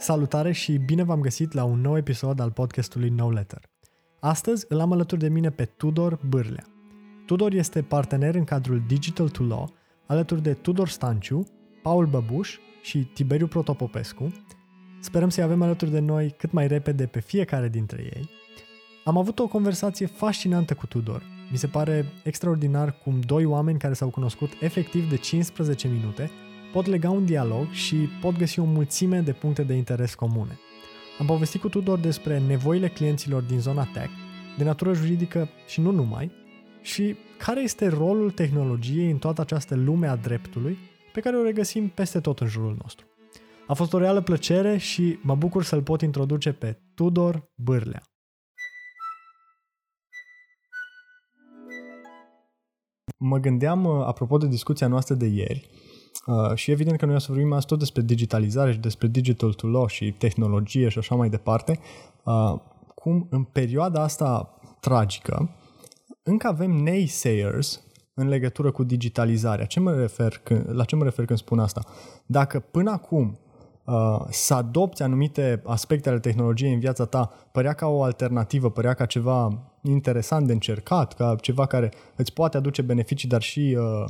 Salutare și bine v-am găsit la un nou episod al podcastului No Letter. Astăzi îl am alături de mine pe Tudor Bârlea. Tudor este partener în cadrul Digital to Law, alături de Tudor Stanciu, Paul Băbuș și Tiberiu Protopopescu. Sperăm să-i avem alături de noi cât mai repede pe fiecare dintre ei. Am avut o conversație fascinantă cu Tudor. Mi se pare extraordinar cum doi oameni care s-au cunoscut efectiv de 15 minute pot lega un dialog și pot găsi o mulțime de puncte de interes comune. Am povestit cu Tudor despre nevoile clienților din zona tech, de natură juridică și nu numai, și care este rolul tehnologiei în toată această lume a dreptului pe care o regăsim peste tot în jurul nostru. A fost o reală plăcere și mă bucur să-l pot introduce pe Tudor Bârlea. Mă gândeam, apropo de discuția noastră de ieri, Uh, și evident că noi o să vorbim astăzi tot despre digitalizare și despre digital to law și tehnologie și așa mai departe. Uh, cum în perioada asta tragică încă avem naysayers în legătură cu digitalizarea. Ce mă refer când, la ce mă refer când spun asta? Dacă până acum uh, să adopți anumite aspecte ale tehnologiei în viața ta părea ca o alternativă, părea ca ceva interesant de încercat, ca ceva care îți poate aduce beneficii, dar și uh,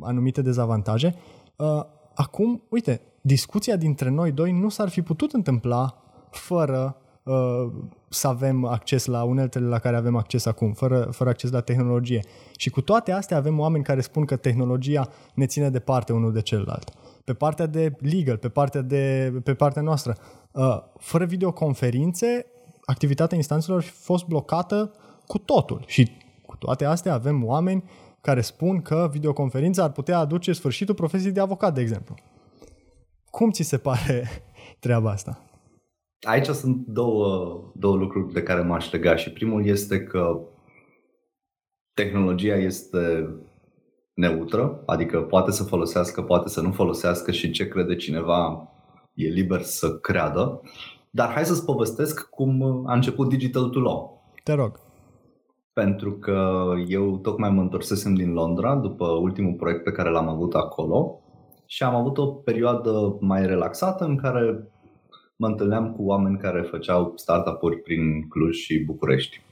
anumite dezavantaje. Uh, acum, uite, discuția dintre noi doi nu s-ar fi putut întâmpla fără uh, să avem acces la uneltele la care avem acces acum, fără, fără acces la tehnologie. Și cu toate astea avem oameni care spun că tehnologia ne ține departe unul de celălalt. Pe partea de legal, pe partea, de, pe partea noastră, uh, fără videoconferințe, activitatea instanțelor a fost blocată cu totul. Și cu toate astea avem oameni care spun că videoconferința ar putea aduce sfârșitul profesiei de avocat, de exemplu. Cum ți se pare treaba asta? Aici sunt două, două lucruri de care m-aș lega și primul este că tehnologia este neutră, adică poate să folosească, poate să nu folosească și ce crede cineva e liber să creadă. Dar hai să-ți povestesc cum a început Digital to Law. Te rog pentru că eu tocmai mă întorsesem din Londra după ultimul proiect pe care l-am avut acolo și am avut o perioadă mai relaxată în care mă întâlneam cu oameni care făceau startup-uri prin Cluj și București.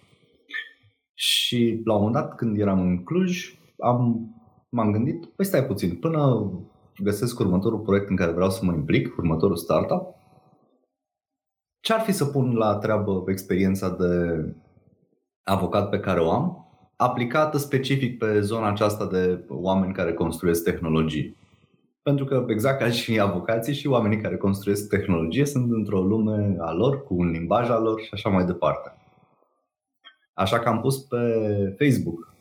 Și la un moment dat, când eram în Cluj, am, m-am gândit, păi stai puțin, până găsesc următorul proiect în care vreau să mă implic, următorul startup, ce ar fi să pun la treabă experiența de avocat pe care o am, aplicată specific pe zona aceasta de oameni care construiesc tehnologii. Pentru că, exact ca și avocații și oamenii care construiesc tehnologie sunt într-o lume a lor, cu un limbaj al lor și așa mai departe. Așa că am pus pe Facebook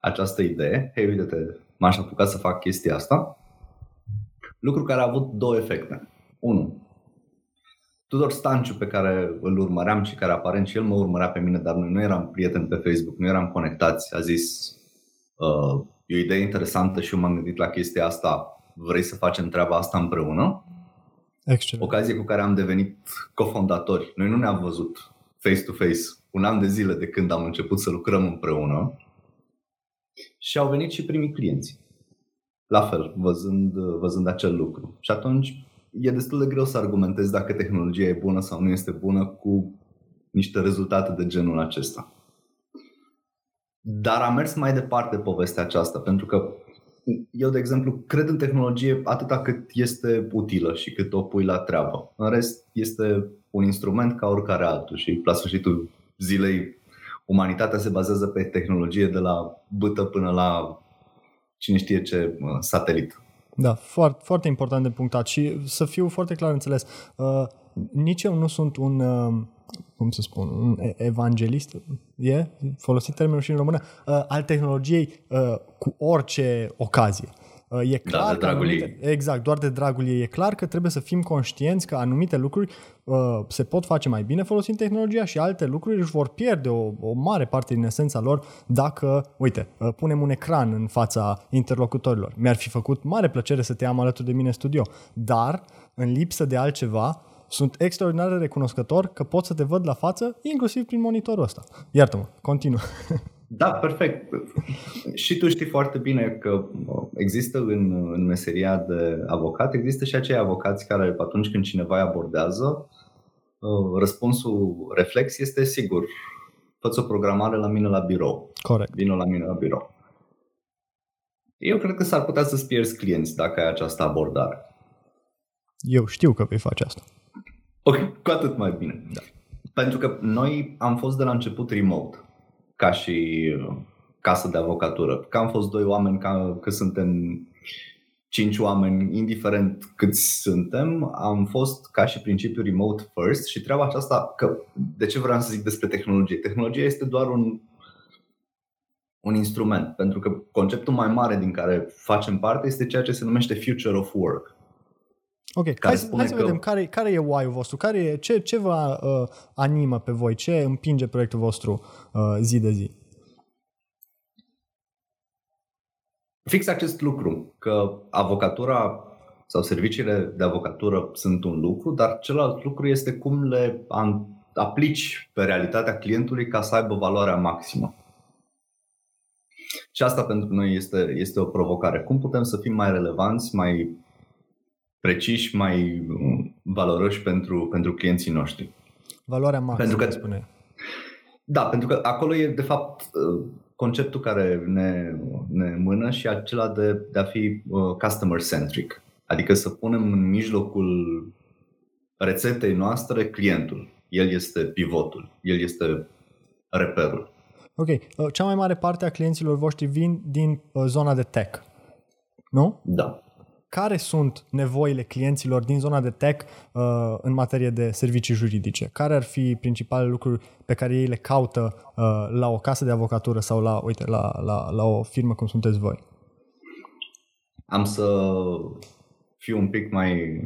această idee, hei uite-te, m-aș apuca să fac chestia asta, lucru care a avut două efecte. Unu, Tudor Stanciu pe care îl urmăream și care aparent și el mă urmărea pe mine, dar noi nu eram prieteni pe Facebook, nu eram conectați, a zis uh, e o idee interesantă și eu m-am gândit la chestia asta, vrei să facem treaba asta împreună? Excelent. Ocazie cu care am devenit cofondatori. Noi nu ne-am văzut face-to-face un an de zile de când am început să lucrăm împreună și au venit și primii clienți. La fel, văzând, văzând acel lucru. Și atunci e destul de greu să argumentezi dacă tehnologia e bună sau nu este bună cu niște rezultate de genul acesta. Dar am mers mai departe povestea aceasta, pentru că eu, de exemplu, cred în tehnologie atâta cât este utilă și cât o pui la treabă. În rest, este un instrument ca oricare altul și la sfârșitul zilei umanitatea se bazează pe tehnologie de la bâtă până la cine știe ce satelit. Da, foarte, foarte important de punctat și să fiu foarte clar înțeles. Uh, nici eu nu sunt un, uh, cum să spun, un evanghelist, e folosit termenul și în română, uh, al tehnologiei uh, cu orice ocazie. Uh, e clar da, de dragul anumite, ei. Exact, doar de dragul ei. E clar că trebuie să fim conștienți că anumite lucruri uh, se pot face mai bine folosind tehnologia și alte lucruri își vor pierde o, o mare parte din esența lor dacă, uite, uh, punem un ecran în fața interlocutorilor. Mi-ar fi făcut mare plăcere să te am alături de mine în studio, dar în lipsă de altceva, sunt extraordinar de recunoscător că pot să te văd la față, inclusiv prin monitorul ăsta. Iartă-mă, continuă. Da, perfect. Și tu știi foarte bine că există în, în meseria de avocat, există și acei avocați care atunci când cineva îi abordează, uh, răspunsul reflex este sigur, fă o programare la mine la birou. Corect. Vino la mine la birou. Eu cred că s-ar putea să-ți pierzi clienți dacă ai această abordare. Eu știu că vei face asta. Ok, cu atât mai bine. Da. Pentru că noi am fost de la început remote, ca și uh, casă de avocatură. Că am fost doi oameni, ca, că suntem cinci oameni, indiferent câți suntem, am fost ca și principiu remote first și treaba aceasta, că de ce vreau să zic despre tehnologie? Tehnologia este doar un, un instrument, pentru că conceptul mai mare din care facem parte este ceea ce se numește future of work. Ok, hai, să, hai să că... vedem care, care e why-ul vostru, care e, ce, ce vă uh, animă pe voi, ce împinge proiectul vostru uh, zi de zi. Fix acest lucru, că avocatura sau serviciile de avocatură sunt un lucru, dar celălalt lucru este cum le aplici pe realitatea clientului ca să aibă valoarea maximă. Și asta pentru noi este, este o provocare. Cum putem să fim mai relevanți, mai preciși, mai valoroși pentru, pentru clienții noștri? Valoarea maximă, pentru că, spune. Da, pentru că acolo e de fapt conceptul care ne, ne mână și acela de, de a fi uh, customer-centric. Adică să punem în mijlocul rețetei noastre clientul. El este pivotul, el este reperul. Ok. Uh, cea mai mare parte a clienților voștri vin din uh, zona de tech, nu? Da care sunt nevoile clienților din zona de tech uh, în materie de servicii juridice? Care ar fi principalele lucruri pe care ei le caută uh, la o casă de avocatură sau la, uite, la, la, la o firmă cum sunteți voi? Am să fiu un pic mai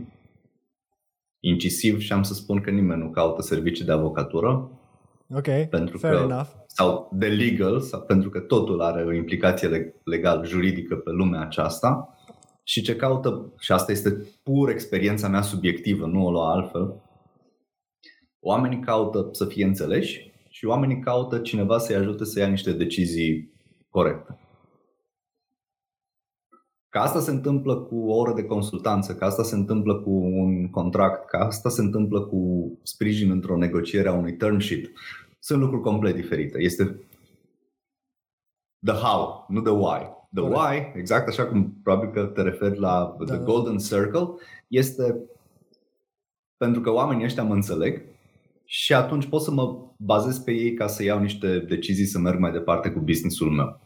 incisiv și am să spun că nimeni nu caută servicii de avocatură. Ok, pentru fair că, enough. Sau de legal, sau pentru că totul are o implicație legal, juridică pe lumea aceasta și ce caută, și asta este pur experiența mea subiectivă, nu o lua altfel, oamenii caută să fie înțeleși și oamenii caută cineva să-i ajute să ia niște decizii corecte. Ca asta se întâmplă cu o oră de consultanță, ca asta se întâmplă cu un contract, ca asta se întâmplă cu sprijin într-o negociere a unui term sheet. Sunt lucruri complet diferite. Este the how, nu the why. The Corect. why, exact așa cum probabil că te referi la da, The da. Golden Circle, este pentru că oamenii ăștia mă înțeleg și atunci pot să mă bazez pe ei ca să iau niște decizii să merg mai departe cu businessul meu.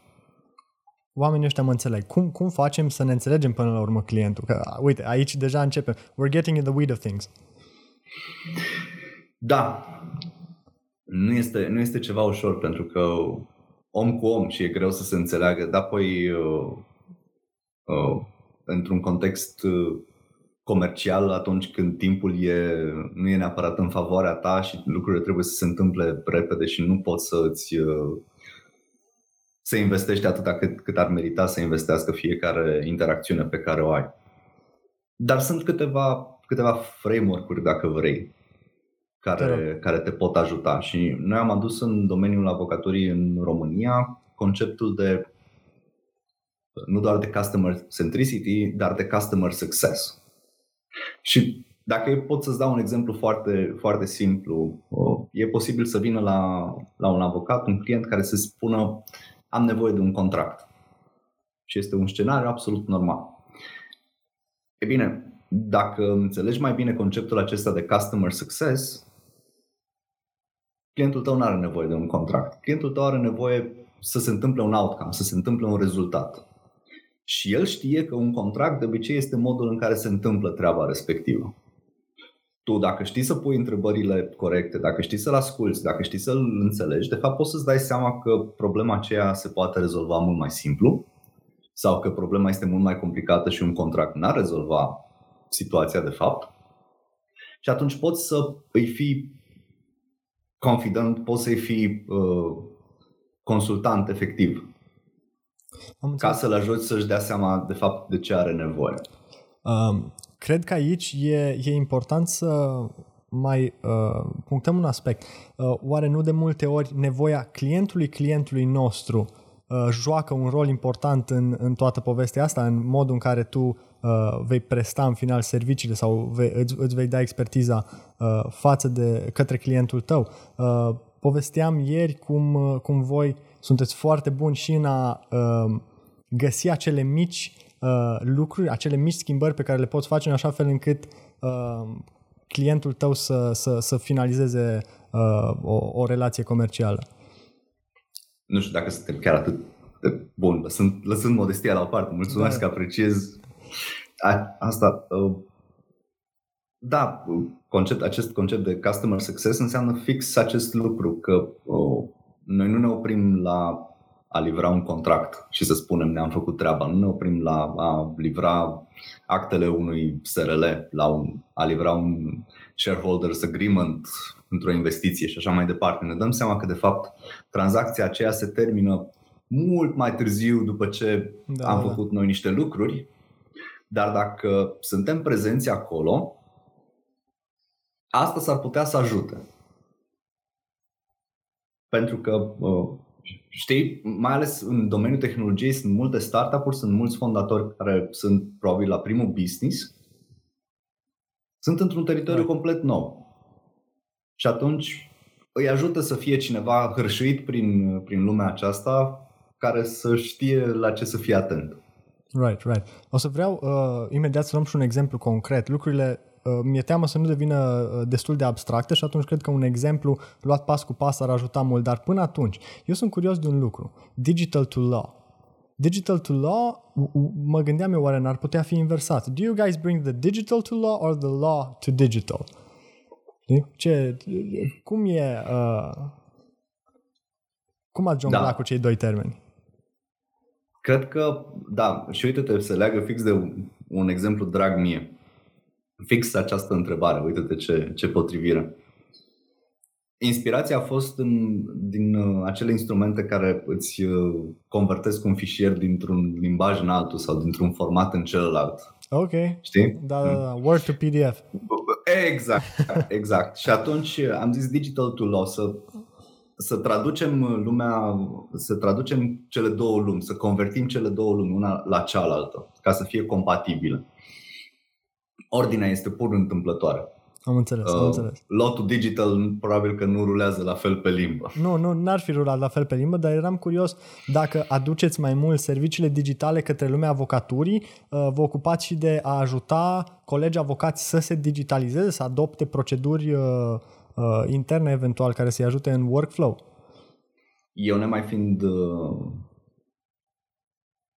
Oamenii ăștia mă înțeleg. Cum, cum facem să ne înțelegem până la urmă clientul? Că, uite, aici deja începem. We're getting in the weed of things. Da. Nu este, nu este ceva ușor pentru că om cu om și e greu să se înțeleagă, dar apoi uh, uh, într-un context uh, comercial atunci când timpul e, nu e neapărat în favoarea ta și lucrurile trebuie să se întâmple repede și nu poți să îți uh, să investești atâta cât, cât ar merita să investească fiecare interacțiune pe care o ai. Dar sunt câteva, câteva framework-uri, dacă vrei, care, care te pot ajuta. Și noi am adus în domeniul avocaturii în România conceptul de nu doar de customer centricity, dar de customer success. Și dacă eu pot să-ți dau un exemplu foarte, foarte simplu, e posibil să vină la, la un avocat, un client care să spună am nevoie de un contract. Și este un scenariu absolut normal. E bine, dacă înțelegi mai bine conceptul acesta de customer success, clientul tău nu are nevoie de un contract. Clientul tău are nevoie să se întâmple un outcome, să se întâmple un rezultat. Și el știe că un contract de obicei este modul în care se întâmplă treaba respectivă. Tu, dacă știi să pui întrebările corecte, dacă știi să-l asculți, dacă știi să-l înțelegi, de fapt poți să-ți dai seama că problema aceea se poate rezolva mult mai simplu sau că problema este mult mai complicată și un contract n-ar rezolva situația de fapt. Și atunci poți să îi fii confident, poți să-i fii uh, consultant efectiv. Am ca să-l ajuți să-și dea seama de fapt de ce are nevoie. Um, cred că aici e, e important să mai uh, punctăm un aspect. Uh, oare nu de multe ori nevoia clientului clientului nostru uh, joacă un rol important în, în toată povestea asta, în modul în care tu uh, vei presta în final serviciile sau vei, îți, îți vei da expertiza uh, față de către clientul tău. Uh, povesteam ieri cum, uh, cum voi sunteți foarte buni și în a uh, găsi acele mici uh, lucruri, acele mici schimbări pe care le poți face în așa fel încât uh, clientul tău să, să, să finalizeze uh, o, o relație comercială. Nu știu dacă suntem chiar atât de bun, lăsând, lăsând modestia la o parte. Mulțumesc da. că apreciez a, asta. Uh, da, concept, acest concept de customer success înseamnă fix acest lucru, că uh, noi nu ne oprim la a livra un contract și să spunem ne-am făcut treaba. Nu ne oprim la a livra actele unui SRL, la un, a livra un shareholders agreement într-o investiție și așa mai departe. Ne dăm seama că de fapt tranzacția aceea se termină mult mai târziu după ce da, am da. făcut noi niște lucruri, dar dacă suntem prezenți acolo, asta s-ar putea să ajute. Pentru că uh, Știi, mai ales în domeniul tehnologiei sunt multe startup-uri, sunt mulți fondatori care sunt probabil la primul business, sunt într-un teritoriu complet nou. Și atunci îi ajută să fie cineva hărșuit prin, prin lumea aceasta care să știe la ce să fie atent. Right, right. O să vreau uh, imediat să luăm și un exemplu concret. Lucrurile Uh, mi-e teamă să nu devină uh, destul de abstracte și atunci cred că un exemplu luat pas cu pas ar ajuta mult, dar până atunci, eu sunt curios de un lucru. Digital to law. Digital to law, mă gândeam eu oare n-ar putea fi inversat. Do you guys bring the digital to law or the law to digital? Ce, cum e, uh, cum ați jonglat da. cu cei doi termeni? Cred că, da, și uite-te, se leagă fix de un, un exemplu drag mie fix această întrebare. Uite-te ce, ce potrivire. Inspirația a fost în, din uh, acele instrumente care îți uh, convertesc un fișier dintr-un limbaj în altul sau dintr-un format în celălalt. Ok. Știi? Da, da, da. Word to PDF. Exact, exact. și atunci am zis digital to law, să, să traducem lumea, să traducem cele două lumi, să convertim cele două lumi una la cealaltă, ca să fie compatibile ordinea este pur întâmplătoare. Am înțeles, uh, am înțeles. Lotul digital probabil că nu rulează la fel pe limbă. Nu, nu, n-ar fi rulat la fel pe limbă, dar eram curios dacă aduceți mai mult serviciile digitale către lumea avocaturii, uh, vă ocupați și de a ajuta colegi avocați să se digitalizeze, să adopte proceduri uh, uh, interne eventual care să-i ajute în workflow. Eu nemai fiind uh,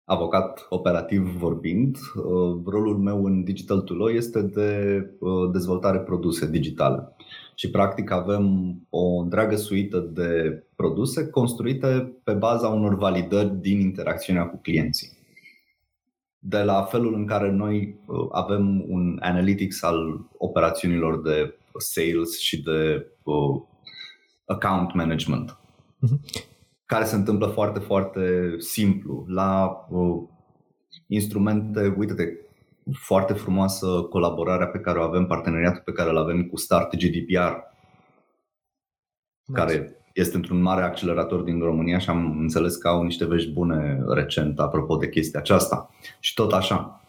avocat operativ vorbind, uh, rolul meu în Digital to Law este de uh, dezvoltare produse digitale. Și practic avem o întreagă suită de produse construite pe baza unor validări din interacțiunea cu clienții. De la felul în care noi uh, avem un analytics al operațiunilor de sales și de account management. Uh-huh care se întâmplă foarte, foarte simplu. La uh, instrumente, uite-te, foarte frumoasă colaborarea pe care o avem, parteneriatul pe care îl avem cu Start GDPR, care este într-un mare accelerator din România și am înțeles că au niște vești bune recent apropo de chestia aceasta. Și tot așa.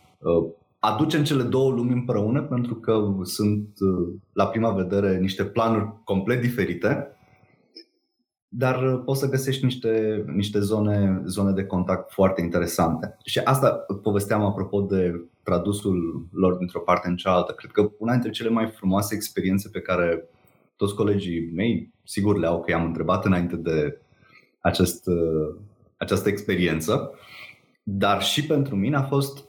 Uh, aducem cele două lumi împreună pentru că sunt uh, la prima vedere niște planuri complet diferite dar uh, poți să găsești niște, niște zone, zone de contact foarte interesante. Și asta povesteam apropo de tradusul lor dintr-o parte în cealaltă. Cred că una dintre cele mai frumoase experiențe pe care toți colegii mei sigur le au, că i-am întrebat înainte de acest, uh, această experiență, dar și pentru mine a fost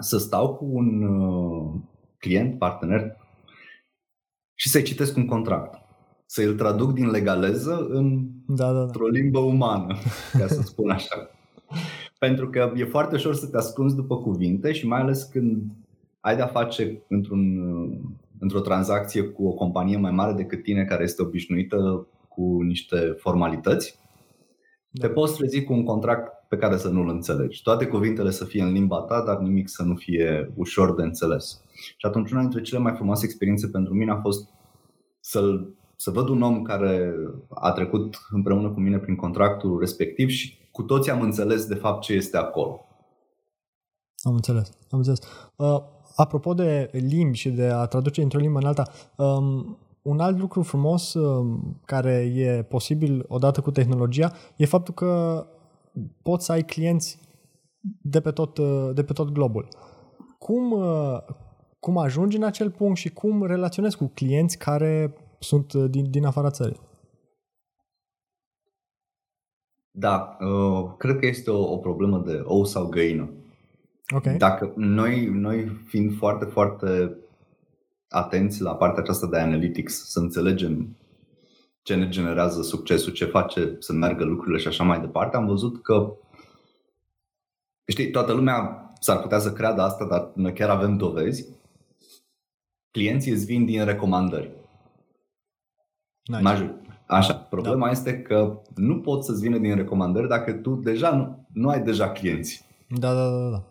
să stau cu un uh, client, partener și să-i citesc un contract să îl traduc din legaleză în, da, da, da. într-o limbă umană, ca să spun așa. Pentru că e foarte ușor să te ascunzi după cuvinte și mai ales când ai de-a face într-un, într-o tranzacție cu o companie mai mare decât tine care este obișnuită cu niște formalități, Da. Te poți trezi cu un contract pe care să nu-l înțelegi. Toate cuvintele să fie în limba ta, dar nimic să nu fie ușor de înțeles. Și atunci una dintre cele mai frumoase experiențe pentru mine a fost să-l, să văd un om care a trecut împreună cu mine prin contractul respectiv și cu toți am înțeles de fapt ce este acolo. Am înțeles. Am înțeles. Uh, apropo de limbi și de a traduce într-o limbă în alta, um, un alt lucru frumos um, care e posibil odată cu tehnologia e faptul că poți să ai clienți de pe tot, uh, de pe tot globul. Cum, uh, cum ajungi în acel punct și cum relaționezi cu clienți care sunt uh, din, din afara țării? Da, uh, cred că este o, o problemă de ou sau găină. Okay. Dacă noi, noi fiind foarte, foarte atenți la partea aceasta de analytics, să înțelegem ce ne generează succesul, ce face să meargă lucrurile și așa mai departe, am văzut că știi, toată lumea s-ar putea să creadă asta, dar noi chiar avem dovezi. Clienții îți vin din recomandări. Nice. Așa, problema da. este că nu poți să-ți vină din recomandări dacă tu deja nu, nu ai deja clienți. Da, da, da, da.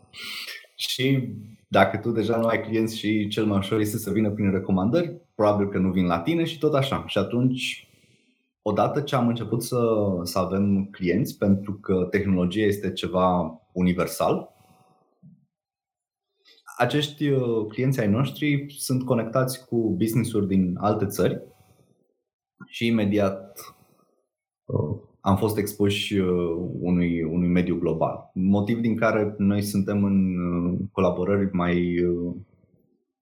Și dacă tu deja nu ai clienți și cel mai ușor este să vină prin recomandări, probabil că nu vin la tine și tot așa. Și atunci, odată ce am început să, să avem clienți, pentru că tehnologia este ceva universal, acești uh, clienți ai noștri sunt conectați cu business-uri din alte țări și imediat uh, am fost expuși uh, unui, unui mediu global. Motiv din care noi suntem în uh, colaborări mai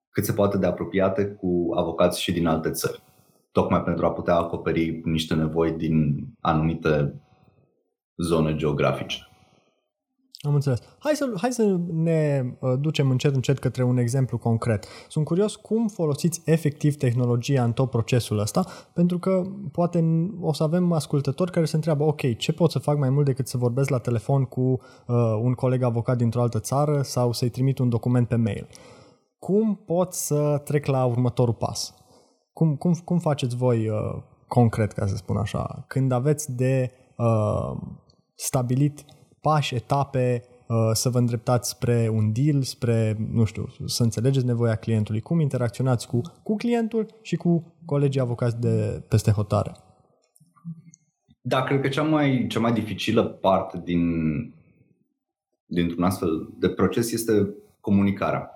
cât se poate de apropiate cu avocați și din alte țări, tocmai pentru a putea acoperi niște nevoi din anumite zone geografice. Am înțeles. Hai să, hai să ne uh, ducem încet, încet către un exemplu concret. Sunt curios cum folosiți efectiv tehnologia în tot procesul ăsta, pentru că poate o să avem ascultători care se întreabă, ok, ce pot să fac mai mult decât să vorbesc la telefon cu uh, un coleg avocat dintr-o altă țară sau să-i trimit un document pe mail. Cum pot să trec la următorul pas? Cum, cum, cum faceți voi uh, concret, ca să spun așa, când aveți de uh, stabilit pași, etape, uh, să vă îndreptați spre un deal, spre, nu știu, să înțelegeți nevoia clientului, cum interacționați cu, cu clientul și cu colegii avocați de peste hotare. Da, cred că cea mai, cea mai dificilă parte din, dintr-un astfel de proces este comunicarea.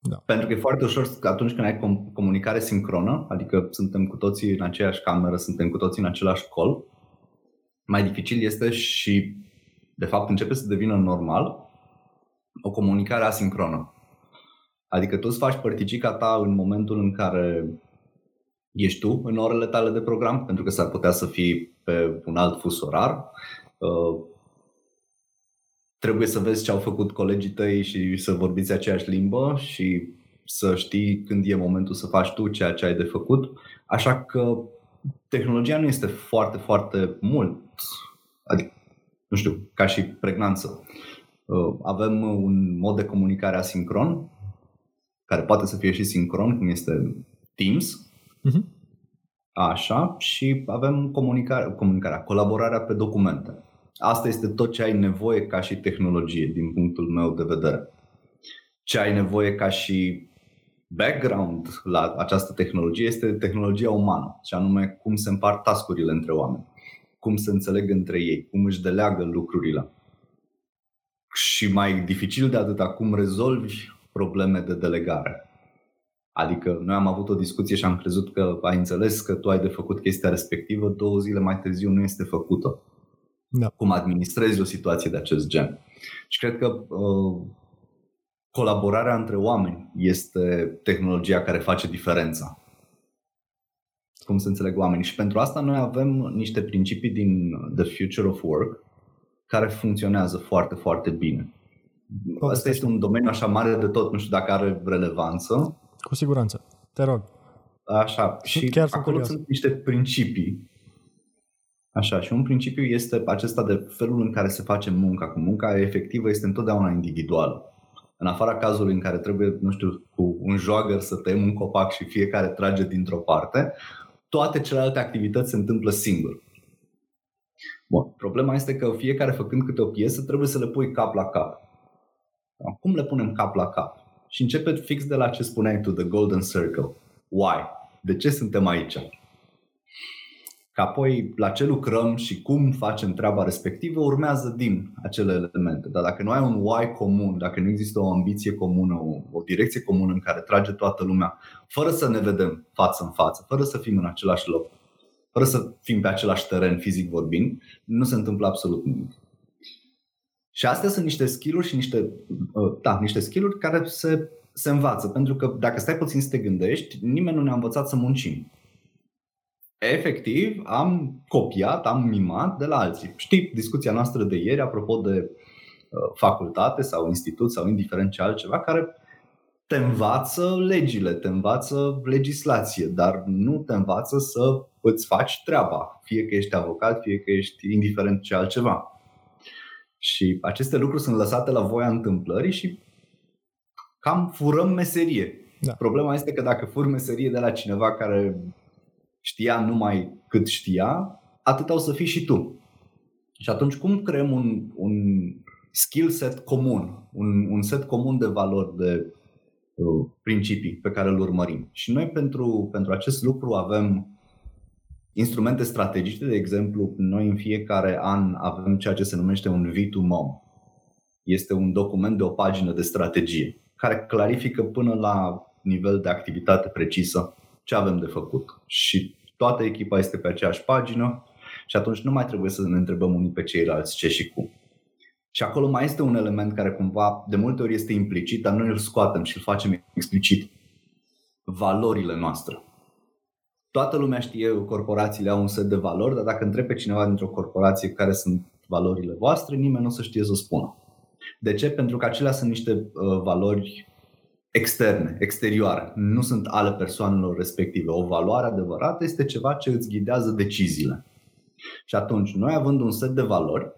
Da. Pentru că e foarte ușor atunci când ai comunicare sincronă, adică suntem cu toții în aceeași cameră, suntem cu toții în același col, mai dificil este și de fapt începe să devină normal o comunicare asincronă. Adică tu îți faci părticica ta în momentul în care ești tu în orele tale de program, pentru că s-ar putea să fii pe un alt fus orar. Uh, trebuie să vezi ce au făcut colegii tăi și să vorbiți aceeași limbă și să știi când e momentul să faci tu ceea ce ai de făcut. Așa că tehnologia nu este foarte, foarte mult. Adică nu știu, ca și pregnanță. Uh, avem un mod de comunicare asincron, care poate să fie și sincron, cum este Teams. Uh-huh. Așa, și avem comunicare, comunicarea, colaborarea pe documente. Asta este tot ce ai nevoie ca și tehnologie, din punctul meu de vedere. Ce ai nevoie ca și background la această tehnologie este tehnologia umană, și anume cum se împart tascurile între oameni cum se înțeleg între ei, cum își deleagă lucrurile. Și mai dificil de atât, cum rezolvi probleme de delegare. Adică noi am avut o discuție și am crezut că ai înțeles că tu ai de făcut chestia respectivă, două zile mai târziu nu este făcută. Da. Cum administrezi o situație de acest gen. Și cred că uh, colaborarea între oameni este tehnologia care face diferența cum se înțeleg oamenii. Și pentru asta noi avem niște principii din The Future of Work care funcționează foarte, foarte bine. Asta este un domeniu așa mare de tot, nu știu dacă are relevanță. Cu siguranță. Te rog. Așa. Și Chiar acolo sunt niște principii. Așa, și un principiu este acesta de felul în care se face munca. Cu munca efectivă este întotdeauna individuală. În afara cazului în care trebuie, nu știu, cu un joagăr să tăiem un copac și fiecare trage dintr-o parte, toate celelalte activități se întâmplă singur. Bun. Problema este că fiecare făcând câte o piesă trebuie să le pui cap la cap. Cum le punem cap la cap? Și începe fix de la ce spuneai tu, The Golden Circle. Why? De ce suntem aici? Că apoi la ce lucrăm și cum facem treaba respectivă urmează din acele elemente. Dar dacă nu ai un why comun, dacă nu există o ambiție comună, o, o direcție comună în care trage toată lumea, fără să ne vedem față în față, fără să fim în același loc, fără să fim pe același teren fizic vorbind, nu se întâmplă absolut nimic. Și astea sunt niște skill-uri și niște, uh, da, niște skill-uri care se, se învață. Pentru că dacă stai puțin să te gândești, nimeni nu ne-a învățat să muncim. Efectiv, am copiat, am mimat de la alții. Știi, discuția noastră de ieri, apropo de uh, facultate sau institut sau indiferent ce altceva, care te învață legile, te învață legislație, dar nu te învață să îți faci treaba, fie că ești avocat, fie că ești indiferent ce altceva. Și aceste lucruri sunt lăsate la voia întâmplării și cam furăm meserie. Da. Problema este că dacă fur meserie de la cineva care știa numai cât știa, atât o să fii și tu. Și atunci cum creăm un, un skill set comun, un, un set comun de valori, de uh, principii pe care îl urmărim. Și noi pentru, pentru acest lucru avem instrumente strategice, de exemplu, noi în fiecare an avem ceea ce se numește un V2MOM. Este un document de o pagină de strategie care clarifică până la nivel de activitate precisă ce avem de făcut. Și toată echipa este pe aceeași pagină și atunci nu mai trebuie să ne întrebăm unii pe ceilalți ce și cum. Și acolo mai este un element care cumva de multe ori este implicit, dar noi îl scoatem și îl facem explicit. Valorile noastre. Toată lumea știe că corporațiile au un set de valori, dar dacă întrebi pe cineva dintr-o corporație care sunt valorile voastre, nimeni nu o să știe să spună. De ce? Pentru că acelea sunt niște uh, valori externe, exterioare, nu sunt ale persoanelor respective. O valoare adevărată este ceva ce îți ghidează deciziile. Și atunci, noi având un set de valori,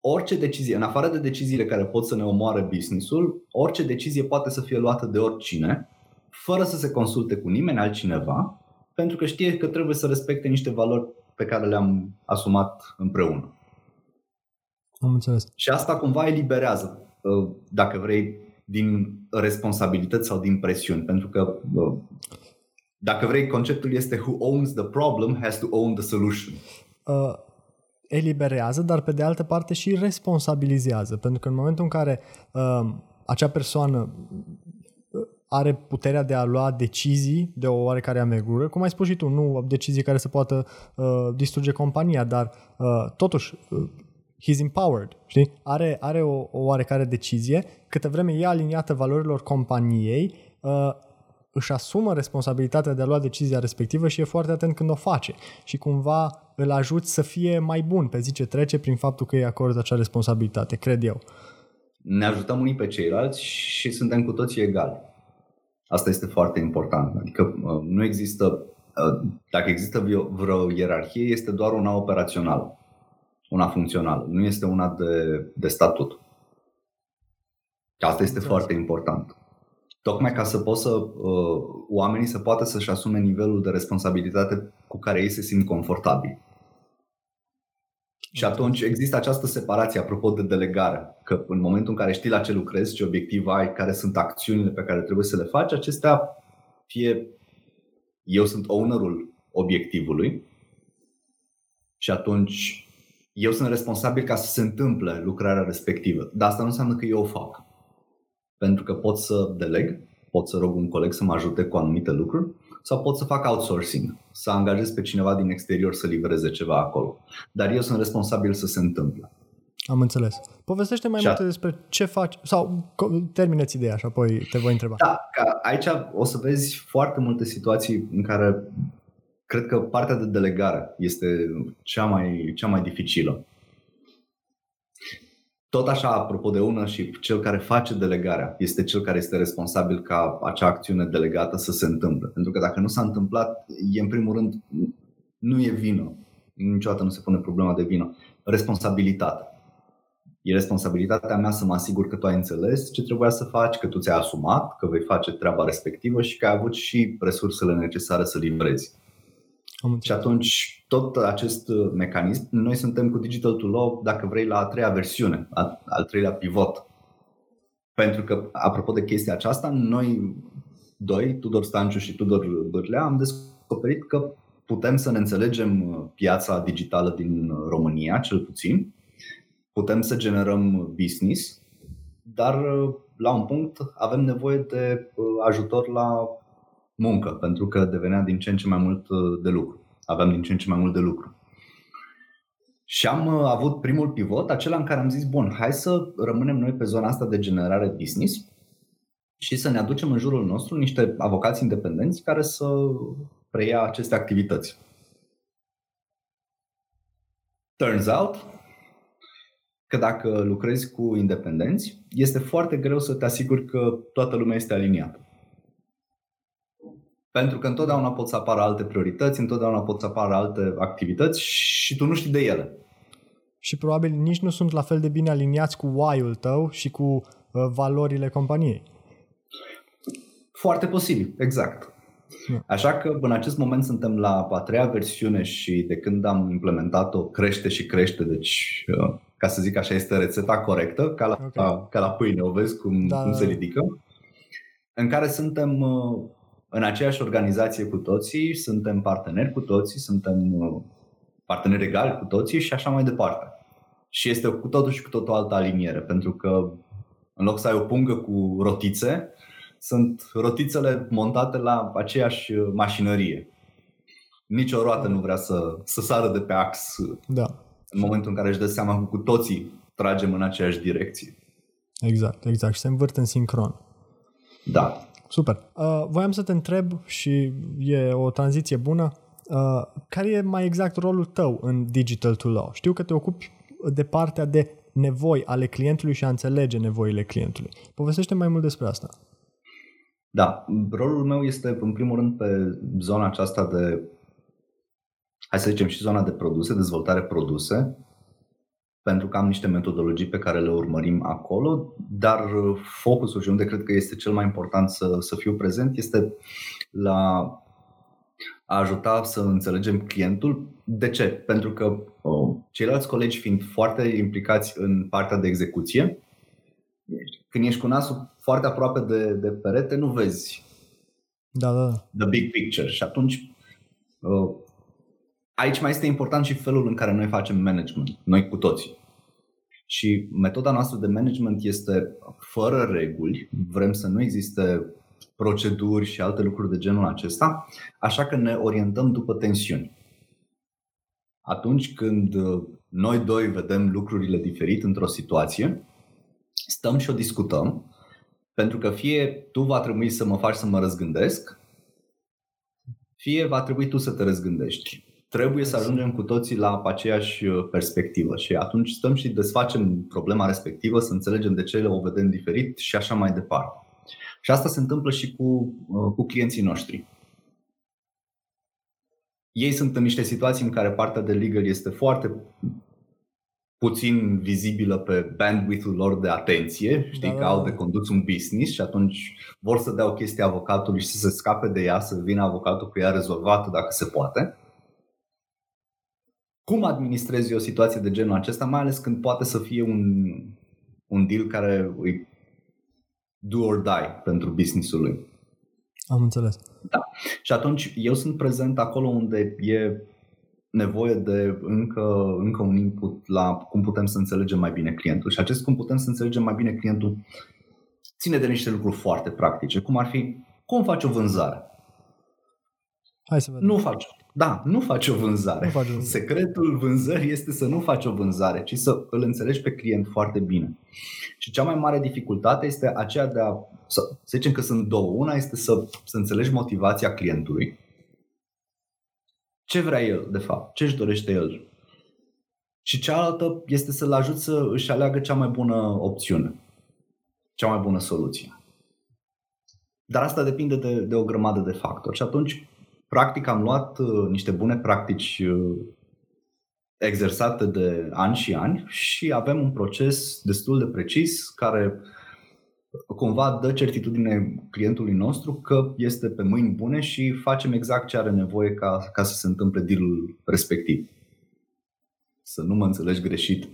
orice decizie, în afară de deciziile care pot să ne omoare businessul, orice decizie poate să fie luată de oricine, fără să se consulte cu nimeni altcineva, pentru că știe că trebuie să respecte niște valori pe care le-am asumat împreună. Am înțeles. Și asta cumva eliberează, uh, dacă vrei, din responsabilități sau din presiuni. Pentru că, uh, dacă vrei, conceptul este who owns the problem has to own the solution. Uh, eliberează, dar pe de altă parte și responsabilizează. Pentru că în momentul în care uh, acea persoană are puterea de a lua decizii de o oarecare amegură, cum ai spus și tu, nu decizii care să poată uh, distruge compania, dar uh, totuși uh, he's empowered, știi? Are, are o, o oarecare decizie, câte vreme e aliniată valorilor companiei, uh, își asumă responsabilitatea de a lua decizia respectivă și e foarte atent când o face și cumva îl ajut să fie mai bun pe zi ce trece prin faptul că îi acordă acea responsabilitate, cred eu. Ne ajutăm unii pe ceilalți și suntem cu toții egali. Asta este foarte important. Adică uh, nu există, uh, dacă există vreo ierarhie, este doar una operațională, una funcțională, nu este una de, de statut. Asta este foarte important. Tocmai ca să poată să, uh, oamenii să poată să-și asume nivelul de responsabilitate cu care ei se simt confortabili. Și atunci există această separație apropo de delegare, că în momentul în care știi la ce lucrezi, ce obiectiv ai, care sunt acțiunile pe care trebuie să le faci, acestea fie eu sunt ownerul obiectivului și atunci eu sunt responsabil ca să se întâmple lucrarea respectivă. Dar asta nu înseamnă că eu o fac. Pentru că pot să deleg, pot să rog un coleg să mă ajute cu anumite lucruri sau pot să fac outsourcing, să angajez pe cineva din exterior să livreze ceva acolo. Dar eu sunt responsabil să se întâmple. Am înțeles. Povestește mai multe despre ce faci sau termineți ideea și apoi te voi întreba. Da, că aici o să vezi foarte multe situații în care cred că partea de delegare este cea mai, cea mai dificilă. Tot așa, apropo de una și cel care face delegarea este cel care este responsabil ca acea acțiune delegată să se întâmple. Pentru că dacă nu s-a întâmplat, e în primul rând, nu e vină. Niciodată nu se pune problema de vină. Responsabilitate. E responsabilitatea mea să mă asigur că tu ai înțeles ce trebuia să faci, că tu ți-ai asumat, că vei face treaba respectivă și că ai avut și resursele necesare să livrezi. Și atunci tot acest mecanism, noi suntem cu Digital to Law, dacă vrei, la a treia versiune, al treilea pivot. Pentru că, apropo de chestia aceasta, noi doi, Tudor Stanciu și Tudor Bârlea, am descoperit că putem să ne înțelegem piața digitală din România, cel puțin, putem să generăm business, dar la un punct avem nevoie de ajutor la muncă, pentru că devenea din ce în ce mai mult de lucru. Aveam din ce în ce mai mult de lucru. Și am avut primul pivot, acela în care am zis, bun, hai să rămânem noi pe zona asta de generare business și să ne aducem în jurul nostru niște avocați independenți care să preia aceste activități. Turns out că dacă lucrezi cu independenți, este foarte greu să te asiguri că toată lumea este aliniată. Pentru că întotdeauna pot să apară alte priorități, întotdeauna pot să apară alte activități și tu nu știi de ele. Și probabil nici nu sunt la fel de bine aliniați cu why-ul tău și cu uh, valorile companiei. Foarte posibil, exact. Așa că în acest moment suntem la a treia versiune și de când am implementat-o crește și crește, deci uh, ca să zic așa este rețeta corectă, ca la, okay. ca la pâine, o vezi cum, da. cum se ridică, în care suntem uh, în aceeași organizație cu toții, suntem parteneri cu toții, suntem uh, parteneri egali cu toții și așa mai departe. Și este cu totul și cu totul altă aliniere, pentru că în loc să ai o pungă cu rotițe, sunt rotițele montate la aceeași uh, mașinărie. Nici o roată nu vrea să, să sară de pe ax da. în momentul în care își dă seama că cu toții tragem în aceeași direcție. Exact, exact. Și se învârt în sincron. Da. Super. Uh, voiam să te întreb și e o tranziție bună. Uh, care e mai exact rolul tău în Digital to Law? Știu că te ocupi de partea de nevoi ale clientului și a înțelege nevoile clientului. Povestește mai mult despre asta. Da, rolul meu este în primul rând pe zona aceasta de, hai să zicem și zona de produse, dezvoltare produse, pentru că am niște metodologii pe care le urmărim acolo, dar focusul și unde cred că este cel mai important să, să fiu prezent este la a ajuta să înțelegem clientul. De ce? Pentru că oh, ceilalți colegi fiind foarte implicați în partea de execuție, când ești cu nasul foarte aproape de, de perete, nu vezi da, da. the big picture. Și atunci uh, aici mai este important și felul în care noi facem management, noi cu toții. Și metoda noastră de management este fără reguli, vrem să nu existe proceduri și alte lucruri de genul acesta, așa că ne orientăm după tensiuni. Atunci când uh, noi doi vedem lucrurile diferit într-o situație, stăm și o discutăm, pentru că fie tu va trebui să mă faci să mă răzgândesc, fie va trebui tu să te răzgândești. Trebuie să ajungem cu toții la aceeași uh, perspectivă și atunci stăm și desfacem problema respectivă, să înțelegem de ce o vedem diferit și așa mai departe. Și asta se întâmplă și cu, uh, cu clienții noștri. Ei sunt în niște situații în care partea de legal este foarte puțin vizibilă pe bandwidth-ul lor de atenție, știi da, că da, au de da. condus un business și atunci vor să dea o chestie avocatului și să se scape de ea, să vină avocatul cu ea rezolvată dacă se poate. Cum administrezi o situație de genul acesta, mai ales când poate să fie un, un deal care îi do or die pentru businessul lui? Am înțeles. Da. Și atunci eu sunt prezent acolo unde e nevoie de încă, încă un input la cum putem să înțelegem mai bine clientul. Și acest cum putem să înțelegem mai bine clientul ține de niște lucruri foarte practice, cum ar fi cum faci o vânzare. Hai să vedem. Nu faci. Da, nu faci o vânzare. Nu faci o vânzare. Secretul vânzării este să nu faci o vânzare, ci să îl înțelegi pe client foarte bine. Și cea mai mare dificultate este aceea de a, să, să zicem că sunt două. Una este să, să înțelegi motivația clientului ce vrea el, de fapt, ce își dorește el. Și cealaltă este să-l ajut să își aleagă cea mai bună opțiune, cea mai bună soluție. Dar asta depinde de, de o grămadă de factori. Și atunci, practic, am luat uh, niște bune practici uh, exersate de ani și ani și avem un proces destul de precis care cumva dă certitudine clientului nostru că este pe mâini bune și facem exact ce are nevoie ca, ca să se întâmple dealul respectiv. Să nu mă înțelegi greșit,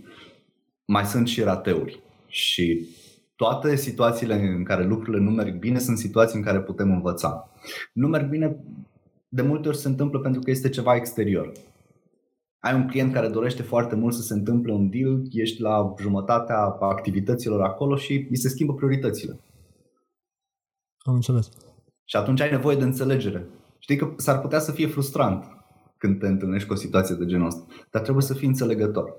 mai sunt și rateuri și toate situațiile în care lucrurile nu merg bine sunt situații în care putem învăța. Nu merg bine, de multe ori se întâmplă pentru că este ceva exterior. Ai un client care dorește foarte mult să se întâmple un deal, ești la jumătatea activităților acolo și îi se schimbă prioritățile. Am înțeles. Și atunci ai nevoie de înțelegere. Știi că s-ar putea să fie frustrant când te întâlnești cu o situație de genul ăsta, dar trebuie să fii înțelegător.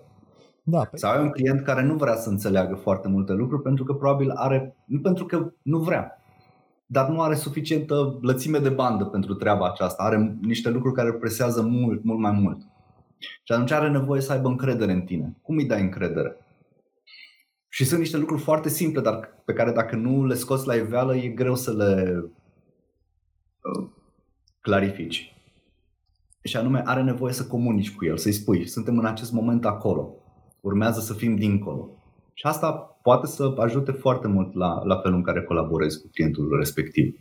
Da, pe... Sau ai un client care nu vrea să înțeleagă foarte multe lucruri pentru că probabil are, nu pentru că nu vrea, dar nu are suficientă lățime de bandă pentru treaba aceasta. Are niște lucruri care presează mult, mult mai mult. Și atunci are nevoie să aibă încredere în tine. Cum îi dai încredere? Și sunt niște lucruri foarte simple, dar pe care dacă nu le scoți la iveală, e greu să le uh, clarifici. Și anume, are nevoie să comunici cu el, să-i spui, suntem în acest moment acolo, urmează să fim dincolo. Și asta poate să ajute foarte mult la, la felul în care colaborezi cu clientul respectiv.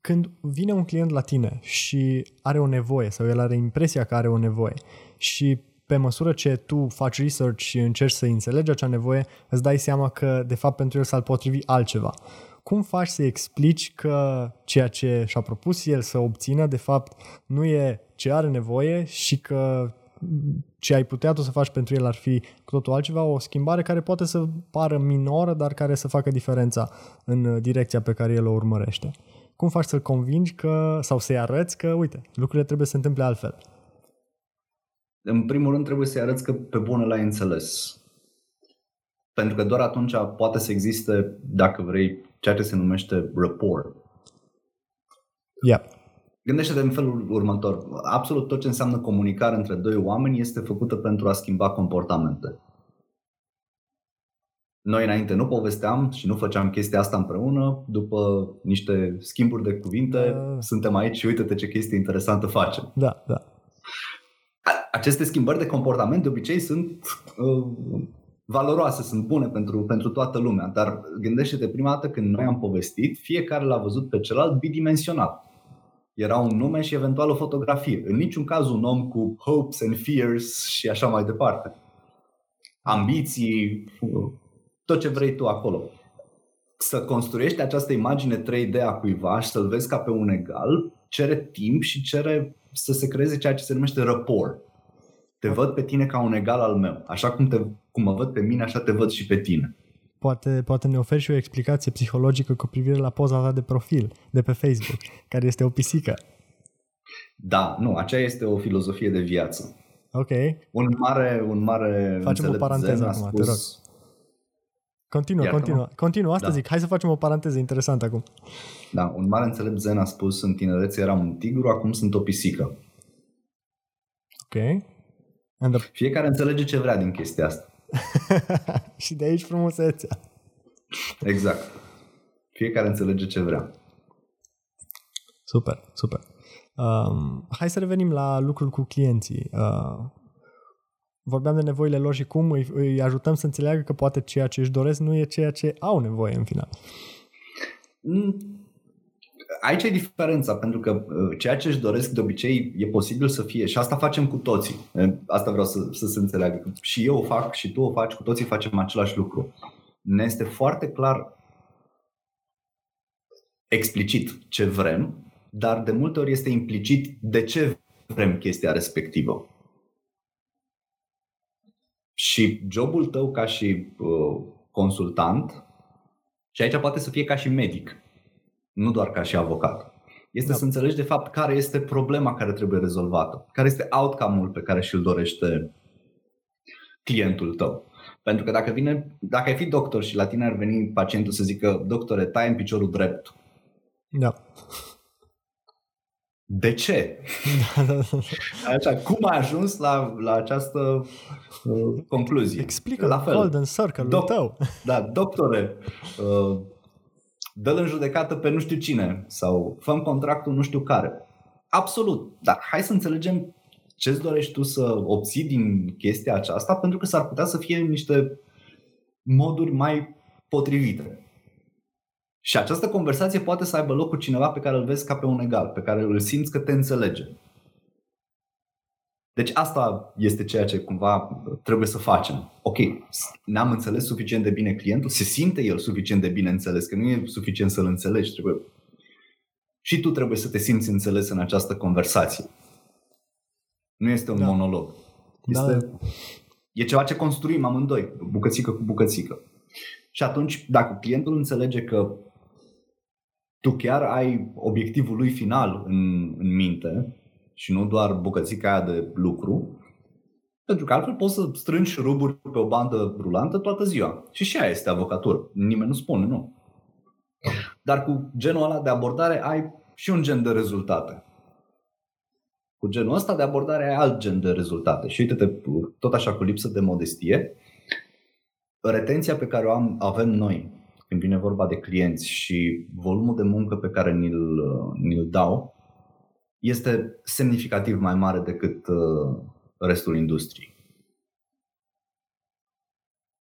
Când vine un client la tine și are o nevoie sau el are impresia că are o nevoie și pe măsură ce tu faci research și încerci să înțelegi acea nevoie, îți dai seama că de fapt pentru el s-ar potrivi altceva. Cum faci să explici că ceea ce și-a propus el să obțină de fapt nu e ce are nevoie și că ce ai putea tu să faci pentru el ar fi cu totul altceva, o schimbare care poate să pară minoră, dar care să facă diferența în direcția pe care el o urmărește. Cum faci să-l convingi că, sau să-i arăți că, uite, lucrurile trebuie să se întâmple altfel? În primul rând trebuie să-i arăți că pe bune l-ai înțeles. Pentru că doar atunci poate să existe, dacă vrei, ceea ce se numește rapport. Yeah. Gândește-te în felul următor. Absolut tot ce înseamnă comunicare între doi oameni este făcută pentru a schimba comportamente. Noi înainte nu povesteam și nu făceam chestia asta împreună. După niște schimburi de cuvinte, uh. suntem aici și uite-te ce chestie interesantă facem. Da, da. Aceste schimbări de comportament de obicei sunt uh, valoroase, sunt bune pentru, pentru toată lumea, dar gândește-te prima dată când noi am povestit, fiecare l-a văzut pe celălalt bidimensional era un nume și eventual o fotografie. În niciun caz un om cu hopes and fears și așa mai departe. Ambiții, tot ce vrei tu acolo. Să construiești această imagine 3D a cuiva și să-l vezi ca pe un egal, cere timp și cere să se creeze ceea ce se numește rapport. Te văd pe tine ca un egal al meu. Așa cum, te, cum mă văd pe mine, așa te văd și pe tine. Poate, poate ne oferi și o explicație psihologică cu privire la poza ta de profil de pe Facebook, care este o pisică. Da, nu, aceea este o filozofie de viață. Ok. Un mare, un mare Facem o paranteză acum, spus... te rog. Continuă, Iar continuă. Continuă, asta da. zic. Hai să facem o paranteză interesantă acum. Da, un mare înțelept zen a spus în tinerețe eram un tigru, acum sunt o pisică. Ok. And the... Fiecare înțelege ce vrea din chestia asta. și de aici frumusețea. Exact. Fiecare înțelege ce vrea. Super, super. Um, hai să revenim la lucrul cu clienții. Uh, vorbeam de nevoile lor și cum îi, îi ajutăm să înțeleagă că poate ceea ce își doresc nu e ceea ce au nevoie în final. Mm. Aici e diferența, pentru că uh, ceea ce își doresc de obicei e posibil să fie și asta facem cu toții. Asta vreau să, să se înțeleagă. Și eu o fac și tu o faci, cu toții facem același lucru. Ne este foarte clar explicit ce vrem dar de multe ori este implicit de ce vrem chestia respectivă. Și jobul tău ca și uh, consultant, și aici poate să fie ca și medic, nu doar ca și avocat, este da. să înțelegi de fapt care este problema care trebuie rezolvată, care este outcome-ul pe care și-l dorește clientul tău. Pentru că dacă vine, dacă ai fi doctor și la tine ar veni pacientul să zică, doctore, tai în piciorul drept. Da. De ce? Da, da, da. Așa, cum a ajuns la, la această uh, concluzie? Explică la fel. golden circle Doc- tău. Da, doctore, uh, dă-l în judecată pe nu știu cine sau fă contractul nu știu care. Absolut, dar hai să înțelegem ce îți dorești tu să obții din chestia aceasta, pentru că s-ar putea să fie niște moduri mai potrivite. Și această conversație poate să aibă loc cu cineva pe care îl vezi ca pe un egal, pe care îl simți că te înțelege. Deci asta este ceea ce cumva trebuie să facem. Ok, n-am înțeles suficient de bine clientul, se simte el suficient de bine înțeles, că nu e suficient să-l înțelegi, trebuie... Și tu trebuie să te simți înțeles în această conversație. Nu este un da. monolog. Este, da. E ceva ce construim amândoi, bucățică cu bucățică. Și atunci, dacă clientul înțelege că tu chiar ai obiectivul lui final în, în minte și nu doar bucățica aia de lucru, pentru că altfel poți să strângi ruburi pe o bandă rulantă toată ziua. Și și aia este avocatură. Nimeni nu spune, nu. Dar cu genul ăla de abordare ai și un gen de rezultate. Cu genul ăsta de abordare ai alt gen de rezultate. Și uite-te, tot așa cu lipsă de modestie, retenția pe care o am, avem noi când vine vorba de clienți și volumul de muncă pe care ni-l, ni-l dau este semnificativ mai mare decât uh, restul industriei.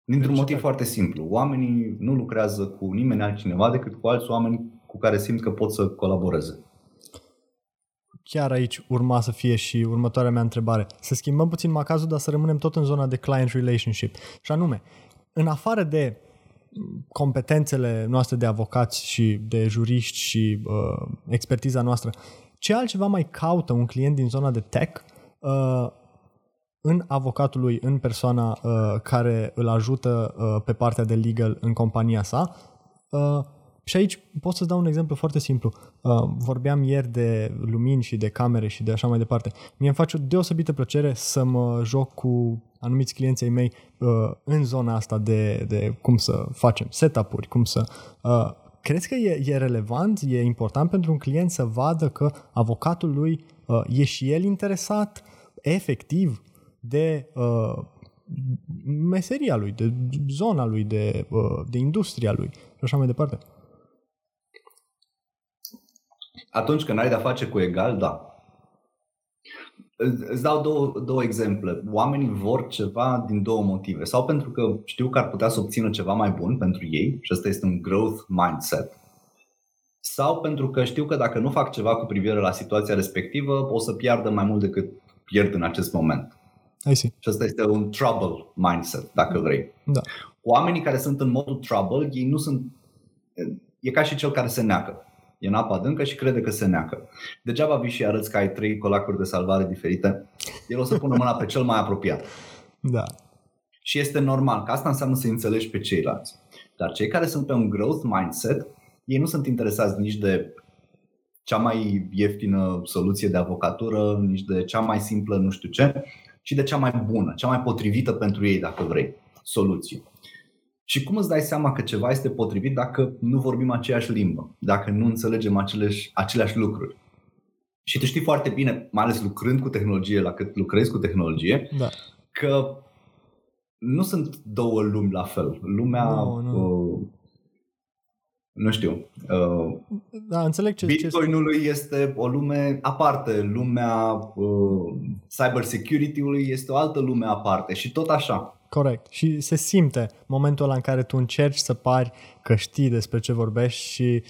Dintr-un motiv foarte simplu. Oamenii nu lucrează cu nimeni altcineva decât cu alți oameni cu care simt că pot să colaboreze. Chiar aici urma să fie și următoarea mea întrebare. Să schimbăm puțin macazul, dar să rămânem tot în zona de client relationship. Și anume, în afară de competențele noastre de avocați și de juriști și uh, expertiza noastră, ce altceva mai caută un client din zona de tech uh, în avocatul lui, în persoana uh, care îl ajută uh, pe partea de legal în compania sa? Uh, și aici pot să dau un exemplu foarte simplu. Uh, vorbeam ieri de lumini și de camere și de așa mai departe. Mie îmi face o deosebită plăcere să mă joc cu anumiți clienții mei uh, în zona asta de, de cum să facem setup-uri, cum să... Uh, crezi că e, e relevant, e important pentru un client să vadă că avocatul lui uh, e și el interesat efectiv de uh, meseria lui, de zona lui, de, uh, de industria lui și așa mai departe? Atunci când ai de-a face cu egal, da. Îți dau două, două exemple. Oamenii vor ceva din două motive. Sau pentru că știu că ar putea să obțină ceva mai bun pentru ei și ăsta este un growth mindset. Sau pentru că știu că dacă nu fac ceva cu privire la situația respectivă, o să piardă mai mult decât pierd în acest moment. I see. Și asta este un trouble mindset, dacă vrei. Da. Oamenii care sunt în modul trouble, ei nu sunt... E ca și cel care se neacă e în apă adâncă și crede că se neacă. Degeaba vii și arăți că ai trei colacuri de salvare diferite, el o să pună mâna pe cel mai apropiat. Da. Și este normal, că asta înseamnă să înțelegi pe ceilalți. Dar cei care sunt pe un growth mindset, ei nu sunt interesați nici de cea mai ieftină soluție de avocatură, nici de cea mai simplă nu știu ce, ci de cea mai bună, cea mai potrivită pentru ei, dacă vrei, soluție. Și cum îți dai seama că ceva este potrivit dacă nu vorbim aceeași limbă, dacă nu înțelegem aceleași, aceleași lucruri? Și tu știi foarte bine, mai ales lucrând cu tehnologie, la cât lucrezi cu tehnologie, da. că nu sunt două lumi la fel. Lumea, no, no. Uh, nu știu, uh, da, înțeleg ce, Bitcoinului ce... este o lume aparte, lumea uh, cyber security-ului este o altă lume aparte și tot așa. Corect. Și se simte momentul ăla în care tu încerci să pari că știi despre ce vorbești și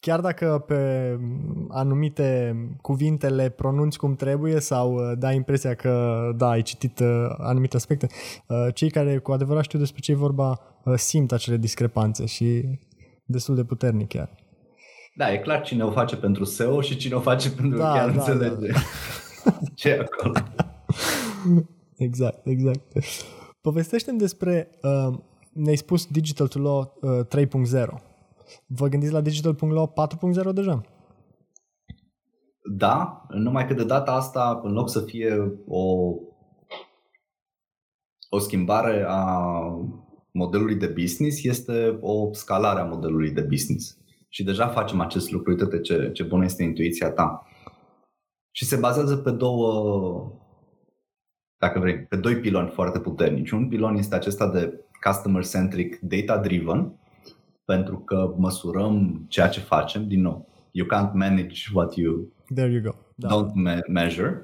chiar dacă pe anumite cuvinte le pronunți cum trebuie sau uh, dai impresia că da, ai citit uh, anumite aspecte, uh, cei care cu adevărat știu despre ce e vorba simt acele discrepanțe și destul de puternic chiar. Da, e clar cine o face pentru SEO și cine o face pentru da, că chiar da, înțelege da. ce e acolo. Exact, exact. Povestește-mi despre, uh, ne-ai spus Digital to Law uh, 3.0. Vă gândiți la Digital Law 4.0 deja? Da, numai că de data asta, în loc să fie o, o schimbare a modelului de business, este o scalare a modelului de business. Și deja facem acest lucru. Uite ce, ce bună este intuiția ta. Și se bazează pe două dacă vrei, pe doi piloni foarte puternici. Un pilon este acesta de customer-centric, data-driven, pentru că măsurăm ceea ce facem, din nou, you can't manage what you, There you go. Da. don't me- measure.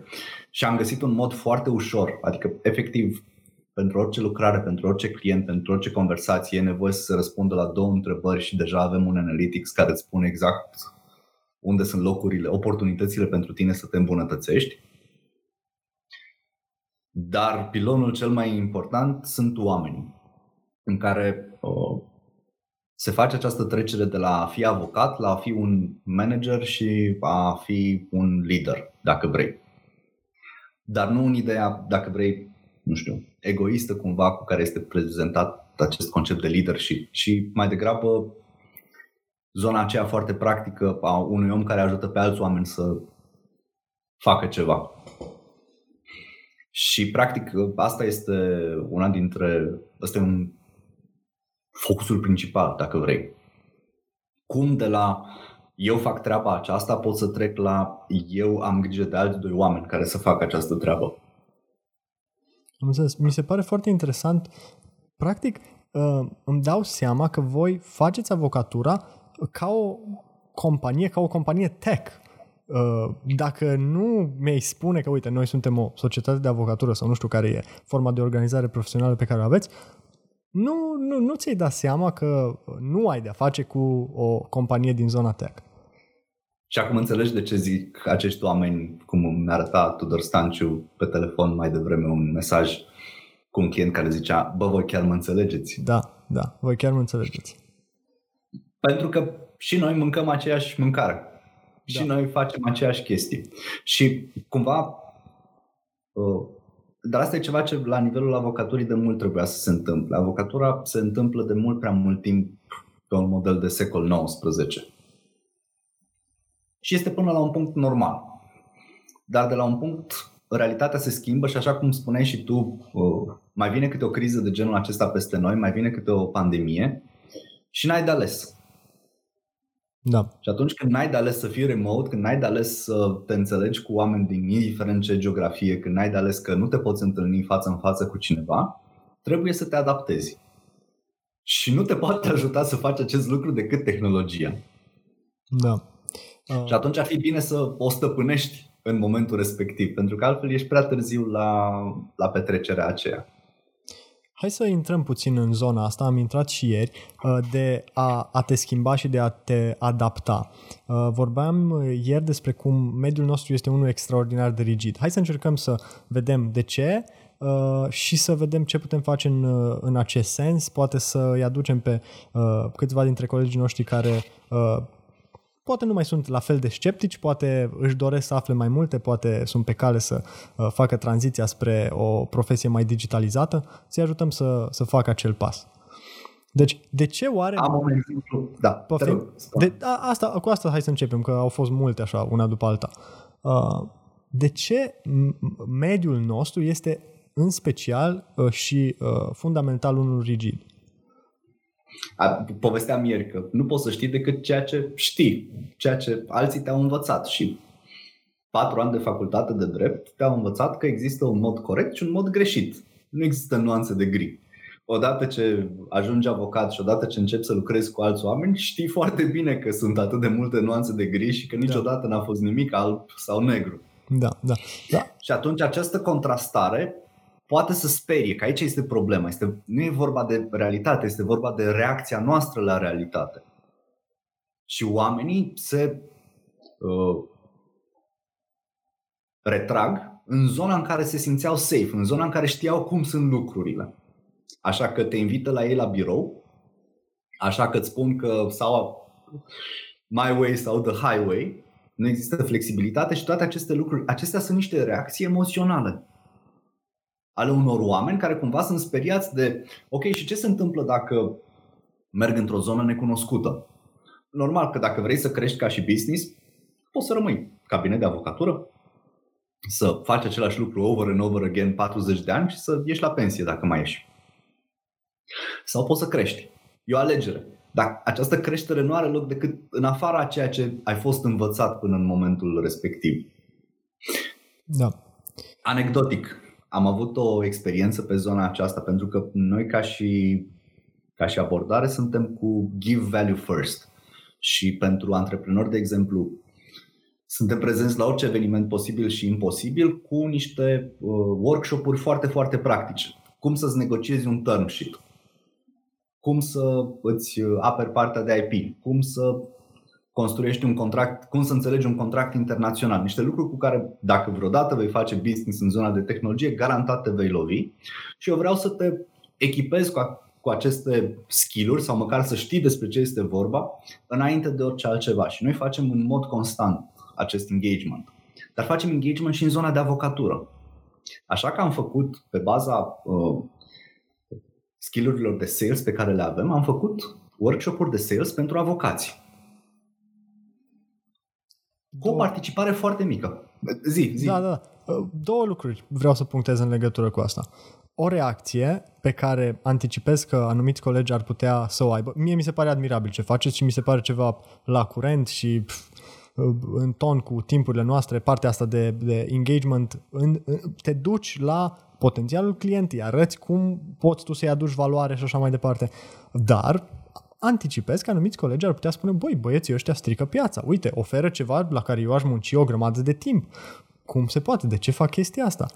Și am găsit un mod foarte ușor, adică efectiv pentru orice lucrare, pentru orice client, pentru orice conversație e nevoie să se răspundă la două întrebări și deja avem un analytics care îți spune exact unde sunt locurile, oportunitățile pentru tine să te îmbunătățești. Dar pilonul cel mai important sunt oamenii, în care uh, se face această trecere de la a fi avocat la a fi un manager și a fi un lider, dacă vrei. Dar nu în ideea, dacă vrei, nu știu, egoistă cumva cu care este prezentat acest concept de leadership și mai degrabă zona aceea foarte practică a unui om care ajută pe alți oameni să facă ceva. Și practic asta este una dintre, asta e un focusul principal, dacă vrei. Cum de la eu fac treaba aceasta pot să trec la eu am grijă de alți doi oameni care să facă această treabă. Am înțeles. Mi se pare foarte interesant. Practic, uh, îmi dau seama că voi faceți avocatura ca o companie, ca o companie tech. Uh, dacă nu mi-ai spune că, uite, noi suntem o societate de avocatură sau nu știu care e forma de organizare profesională pe care o aveți, nu, nu, nu ți-ai dat seama că nu ai de-a face cu o companie din zona tech. Și acum înțelegi de ce zic acești oameni, cum îmi arăta Tudor Stanciu pe telefon mai devreme un mesaj cu un client care zicea, bă, voi chiar mă înțelegeți? Da, da, voi chiar mă înțelegeți. Pentru că și noi mâncăm aceeași mâncare. Da. Și noi facem aceeași chestii. Și cumva uh, dar asta e ceva ce la nivelul avocaturii de mult trebuia să se întâmple. Avocatura se întâmplă de mult prea mult timp pe un model de secol XIX. Și este până la un punct normal. Dar de la un punct realitatea se schimbă și așa cum spuneai și tu, uh, mai vine câte o criză de genul acesta peste noi, mai vine câte o pandemie și n-ai de ales. Da. Și atunci când n-ai de ales să fii remote, când n-ai de ales să te înțelegi cu oameni din indiferent ce geografie, când n-ai de ales că nu te poți întâlni față în față cu cineva, trebuie să te adaptezi. Și nu te poate ajuta să faci acest lucru decât tehnologia. Da. Uh... Și atunci ar fi bine să o stăpânești în momentul respectiv, pentru că altfel ești prea târziu la, la petrecerea aceea. Hai să intrăm puțin în zona asta, am intrat și ieri, uh, de a, a te schimba și de a te adapta. Uh, vorbeam uh, ieri despre cum mediul nostru este unul extraordinar de rigid. Hai să încercăm să vedem de ce și să vedem ce putem face în, în acest sens. Poate să îi aducem pe câțiva dintre colegii noștri care poate nu mai sunt la fel de sceptici, poate își doresc să afle mai multe, poate sunt pe cale să uh, facă tranziția spre o profesie mai digitalizată, să-i ajutăm să, să facă acel pas. Deci, de ce oare... Am un exemplu, da. Poftim? De, a, asta, cu asta hai să începem, că au fost multe așa, una după alta. Uh, de ce mediul nostru este în special uh, și fundamental unul rigid? Povesteam ieri că nu poți să știi decât ceea ce știi, ceea ce alții te-au învățat și patru ani de facultate de drept te-au învățat că există un mod corect și un mod greșit. Nu există nuanțe de gri. Odată ce ajungi avocat și odată ce începi să lucrezi cu alți oameni, știi foarte bine că sunt atât de multe nuanțe de gri și că da. niciodată da. n-a fost nimic alb sau negru. Da, da, da. Și atunci această contrastare poate să sperie, că aici este problema. Este, nu e vorba de realitate, este vorba de reacția noastră la realitate. Și oamenii se uh, retrag în zona în care se simțeau safe, în zona în care știau cum sunt lucrurile. Așa că te invită la ei la birou, așa că îți spun că sau my way sau the highway, nu există flexibilitate și toate aceste lucruri, acestea sunt niște reacții emoționale ale unor oameni care cumva sunt speriați de ok, și ce se întâmplă dacă merg într-o zonă necunoscută? Normal că dacă vrei să crești ca și business, poți să rămâi cabinet de avocatură, să faci același lucru over and over again 40 de ani și să ieși la pensie dacă mai ieși. Sau poți să crești. E o alegere. Dar această creștere nu are loc decât în afara a ceea ce ai fost învățat până în momentul respectiv. Da. Anecdotic, am avut o experiență pe zona aceasta pentru că noi ca și, ca și abordare suntem cu give value first. Și pentru antreprenori, de exemplu, suntem prezenți la orice eveniment posibil și imposibil cu niște uh, workshop-uri foarte, foarte practice. cum să-ți negociezi un term sheet, cum să îți aperi partea de IP, cum să construiești un contract, cum să înțelegi un contract internațional. Niște lucruri cu care, dacă vreodată vei face business în zona de tehnologie, garantat te vei lovi. Și eu vreau să te echipezi cu, a, cu aceste skill-uri sau măcar să știi despre ce este vorba înainte de orice altceva. Și noi facem în mod constant acest engagement. Dar facem engagement și în zona de avocatură. Așa că am făcut, pe baza uh, skillurilor de sales pe care le avem, am făcut workshop-uri de sales pentru avocați. Cu o participare foarte mică. Zi, zi. Da, da, da. Două lucruri vreau să punctez în legătură cu asta. O reacție pe care anticipez că anumiți colegi ar putea să o aibă. Mie mi se pare admirabil ce faceți și mi se pare ceva la curent și pf, în ton cu timpurile noastre, partea asta de, de engagement, în, te duci la potențialul client, îi arăți cum poți tu să-i aduci valoare și așa mai departe. Dar anticipez că anumiți colegi ar putea spune, băi, băieții ăștia strică piața. Uite, oferă ceva la care eu aș munci o grămadă de timp. Cum se poate? De ce fac chestia asta?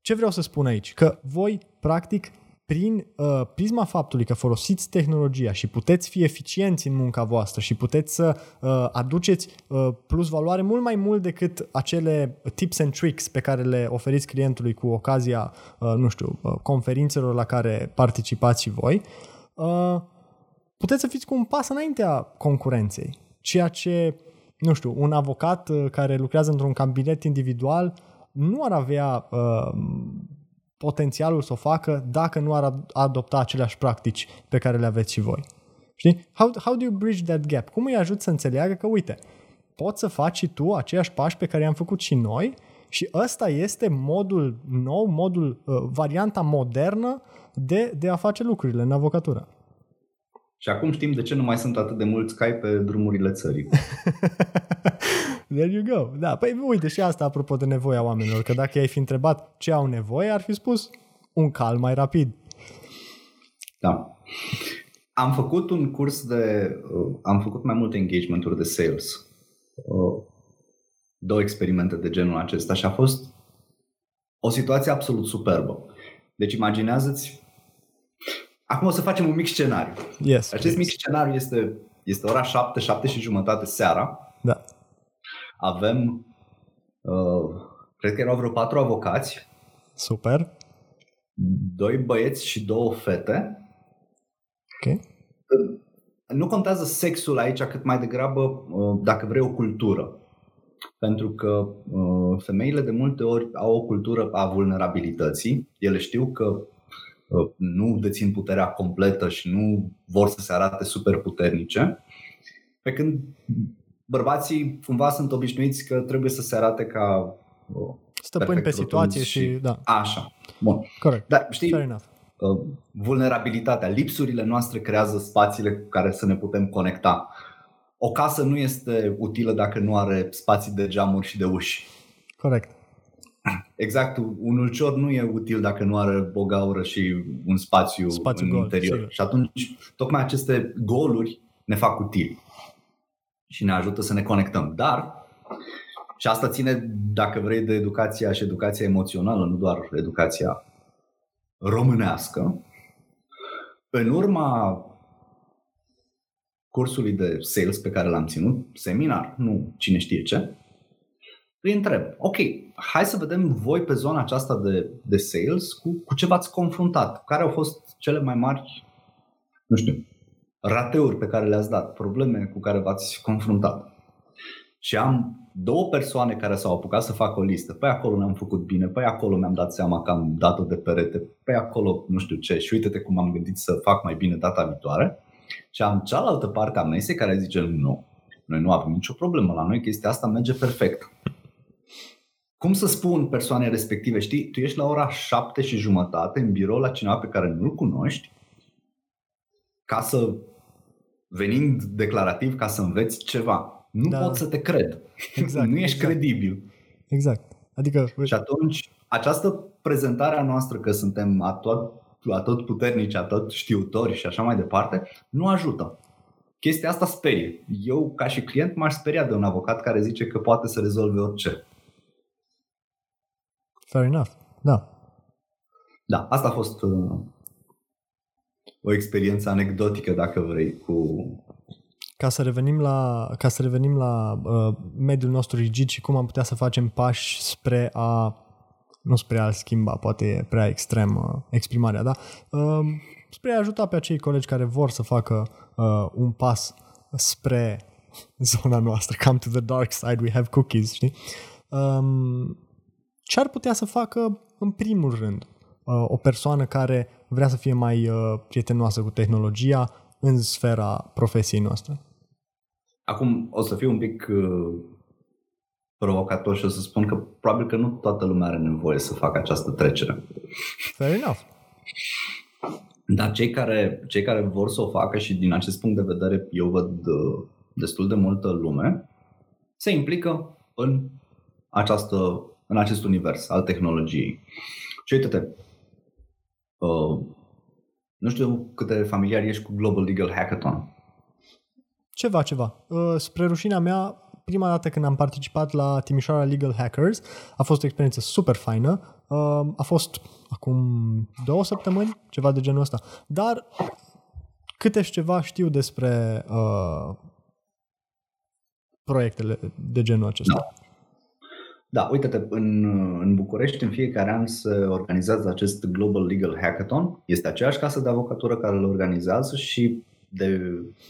Ce vreau să spun aici? Că voi, practic, prin uh, prisma faptului că folosiți tehnologia și puteți fi eficienți în munca voastră și puteți să uh, aduceți uh, plus valoare mult mai mult decât acele tips and tricks pe care le oferiți clientului cu ocazia, uh, nu știu, uh, conferințelor la care participați și voi, uh, puteți să fiți cu un pas înaintea concurenței. Ceea ce, nu știu, un avocat uh, care lucrează într-un cabinet individual nu ar avea uh, potențialul să o facă dacă nu ar adopta aceleași practici pe care le aveți și voi. Știi? How, how do you bridge that gap? Cum îi ajut să înțeleagă că, uite, poți să faci și tu aceiași pași pe care i-am făcut și noi și ăsta este modul nou, modul, uh, varianta modernă de, de a face lucrurile în avocatură. Și acum știm de ce nu mai sunt atât de mulți cai pe drumurile țării. There you go. Da, păi uite și asta apropo de nevoia oamenilor, că dacă ai fi întrebat ce au nevoie, ar fi spus un cal mai rapid. Da. Am făcut un curs de... Uh, am făcut mai multe engagement-uri de sales. Uh, două experimente de genul acesta și a fost o situație absolut superbă. Deci imaginează-ți Acum o să facem un mic scenariu. Yes, Acest please. mic scenariu este, este ora 7, 7 și jumătate seara. Da. Avem, uh, cred că erau vreo patru avocați. Super. Doi băieți și două fete. Ok. Nu contează sexul aici cât mai degrabă, uh, dacă vrei, o cultură. Pentru că uh, femeile de multe ori au o cultură a vulnerabilității. Ele știu că Uh, nu dețin puterea completă și nu vor să se arate super puternice. Pe când bărbații cumva sunt obișnuiți că trebuie să se arate ca uh, stăpâni pe situație și, și da. Așa. Bun. Corect. Dar știi, Fair enough. Uh, vulnerabilitatea, lipsurile noastre creează spațiile cu care să ne putem conecta. O casă nu este utilă dacă nu are spații de geamuri și de uși. Corect. Exact, un ulcior nu e util dacă nu are o gaură și un spațiu, spațiu în gol, interior. Sigur. Și atunci, tocmai aceste goluri ne fac utili și ne ajută să ne conectăm. Dar, și asta ține, dacă vrei, de educația și educația emoțională, nu doar educația românească. În urma cursului de sales pe care l-am ținut, seminar, nu cine știe ce, îi întreb, ok, hai să vedem voi pe zona aceasta de, de sales cu, cu ce v-ați confruntat, care au fost cele mai mari, nu știu, rateuri pe care le-ați dat, probleme cu care v-ați confruntat. Și am două persoane care s-au apucat să facă o listă. Păi acolo ne-am făcut bine, păi acolo mi-am dat seama că am dat-o de perete, păi acolo nu știu ce și uite-te cum am gândit să fac mai bine data viitoare. Și am cealaltă parte a mesei care zice nu, noi nu avem nicio problemă, la noi chestia asta merge perfect cum să spun persoanei respective, știi, tu ești la ora șapte și jumătate în birou la cineva pe care nu-l cunoști ca să, venind declarativ, ca să înveți ceva. Nu da. pot să te cred. Exact, nu ești exact. credibil. Exact. Adică... Și atunci, această prezentare a noastră că suntem atot, atot puternici, atot știutori și așa mai departe, nu ajută. Chestia asta sperie. Eu, ca și client, m-aș speria de un avocat care zice că poate să rezolve orice. Fair enough, da. Da, asta a fost uh, o experiență anecdotică, dacă vrei, cu... Ca să revenim la, ca să revenim la uh, mediul nostru rigid și cum am putea să facem pași spre a nu spre a schimba, poate e prea extrem uh, exprimarea, da? Uh, spre a ajuta pe acei colegi care vor să facă uh, un pas spre zona noastră, come to the dark side, we have cookies, știi? Um, ce ar putea să facă în primul rând uh, o persoană care vrea să fie mai uh, prietenoasă cu tehnologia în sfera profesiei noastre? Acum o să fiu un pic uh, provocator și o să spun că probabil că nu toată lumea are nevoie să facă această trecere. Fair enough. Dar cei care, cei care vor să o facă și din acest punct de vedere eu văd uh, destul de multă lume, se implică în, această, în acest univers al tehnologiei. Și uite-te, uh, nu știu câte familiar ești cu Global Legal Hackathon. Ceva, ceva. Uh, spre rușinea mea, prima dată când am participat la Timișoara Legal Hackers a fost o experiență super faină. Uh, a fost acum două săptămâni, ceva de genul ăsta. Dar câte și ceva știu despre uh, proiectele de genul acesta. Da. Da, uite-te, în, în București în fiecare an se organizează acest Global Legal Hackathon. Este aceeași casă de avocatură care îl organizează și de,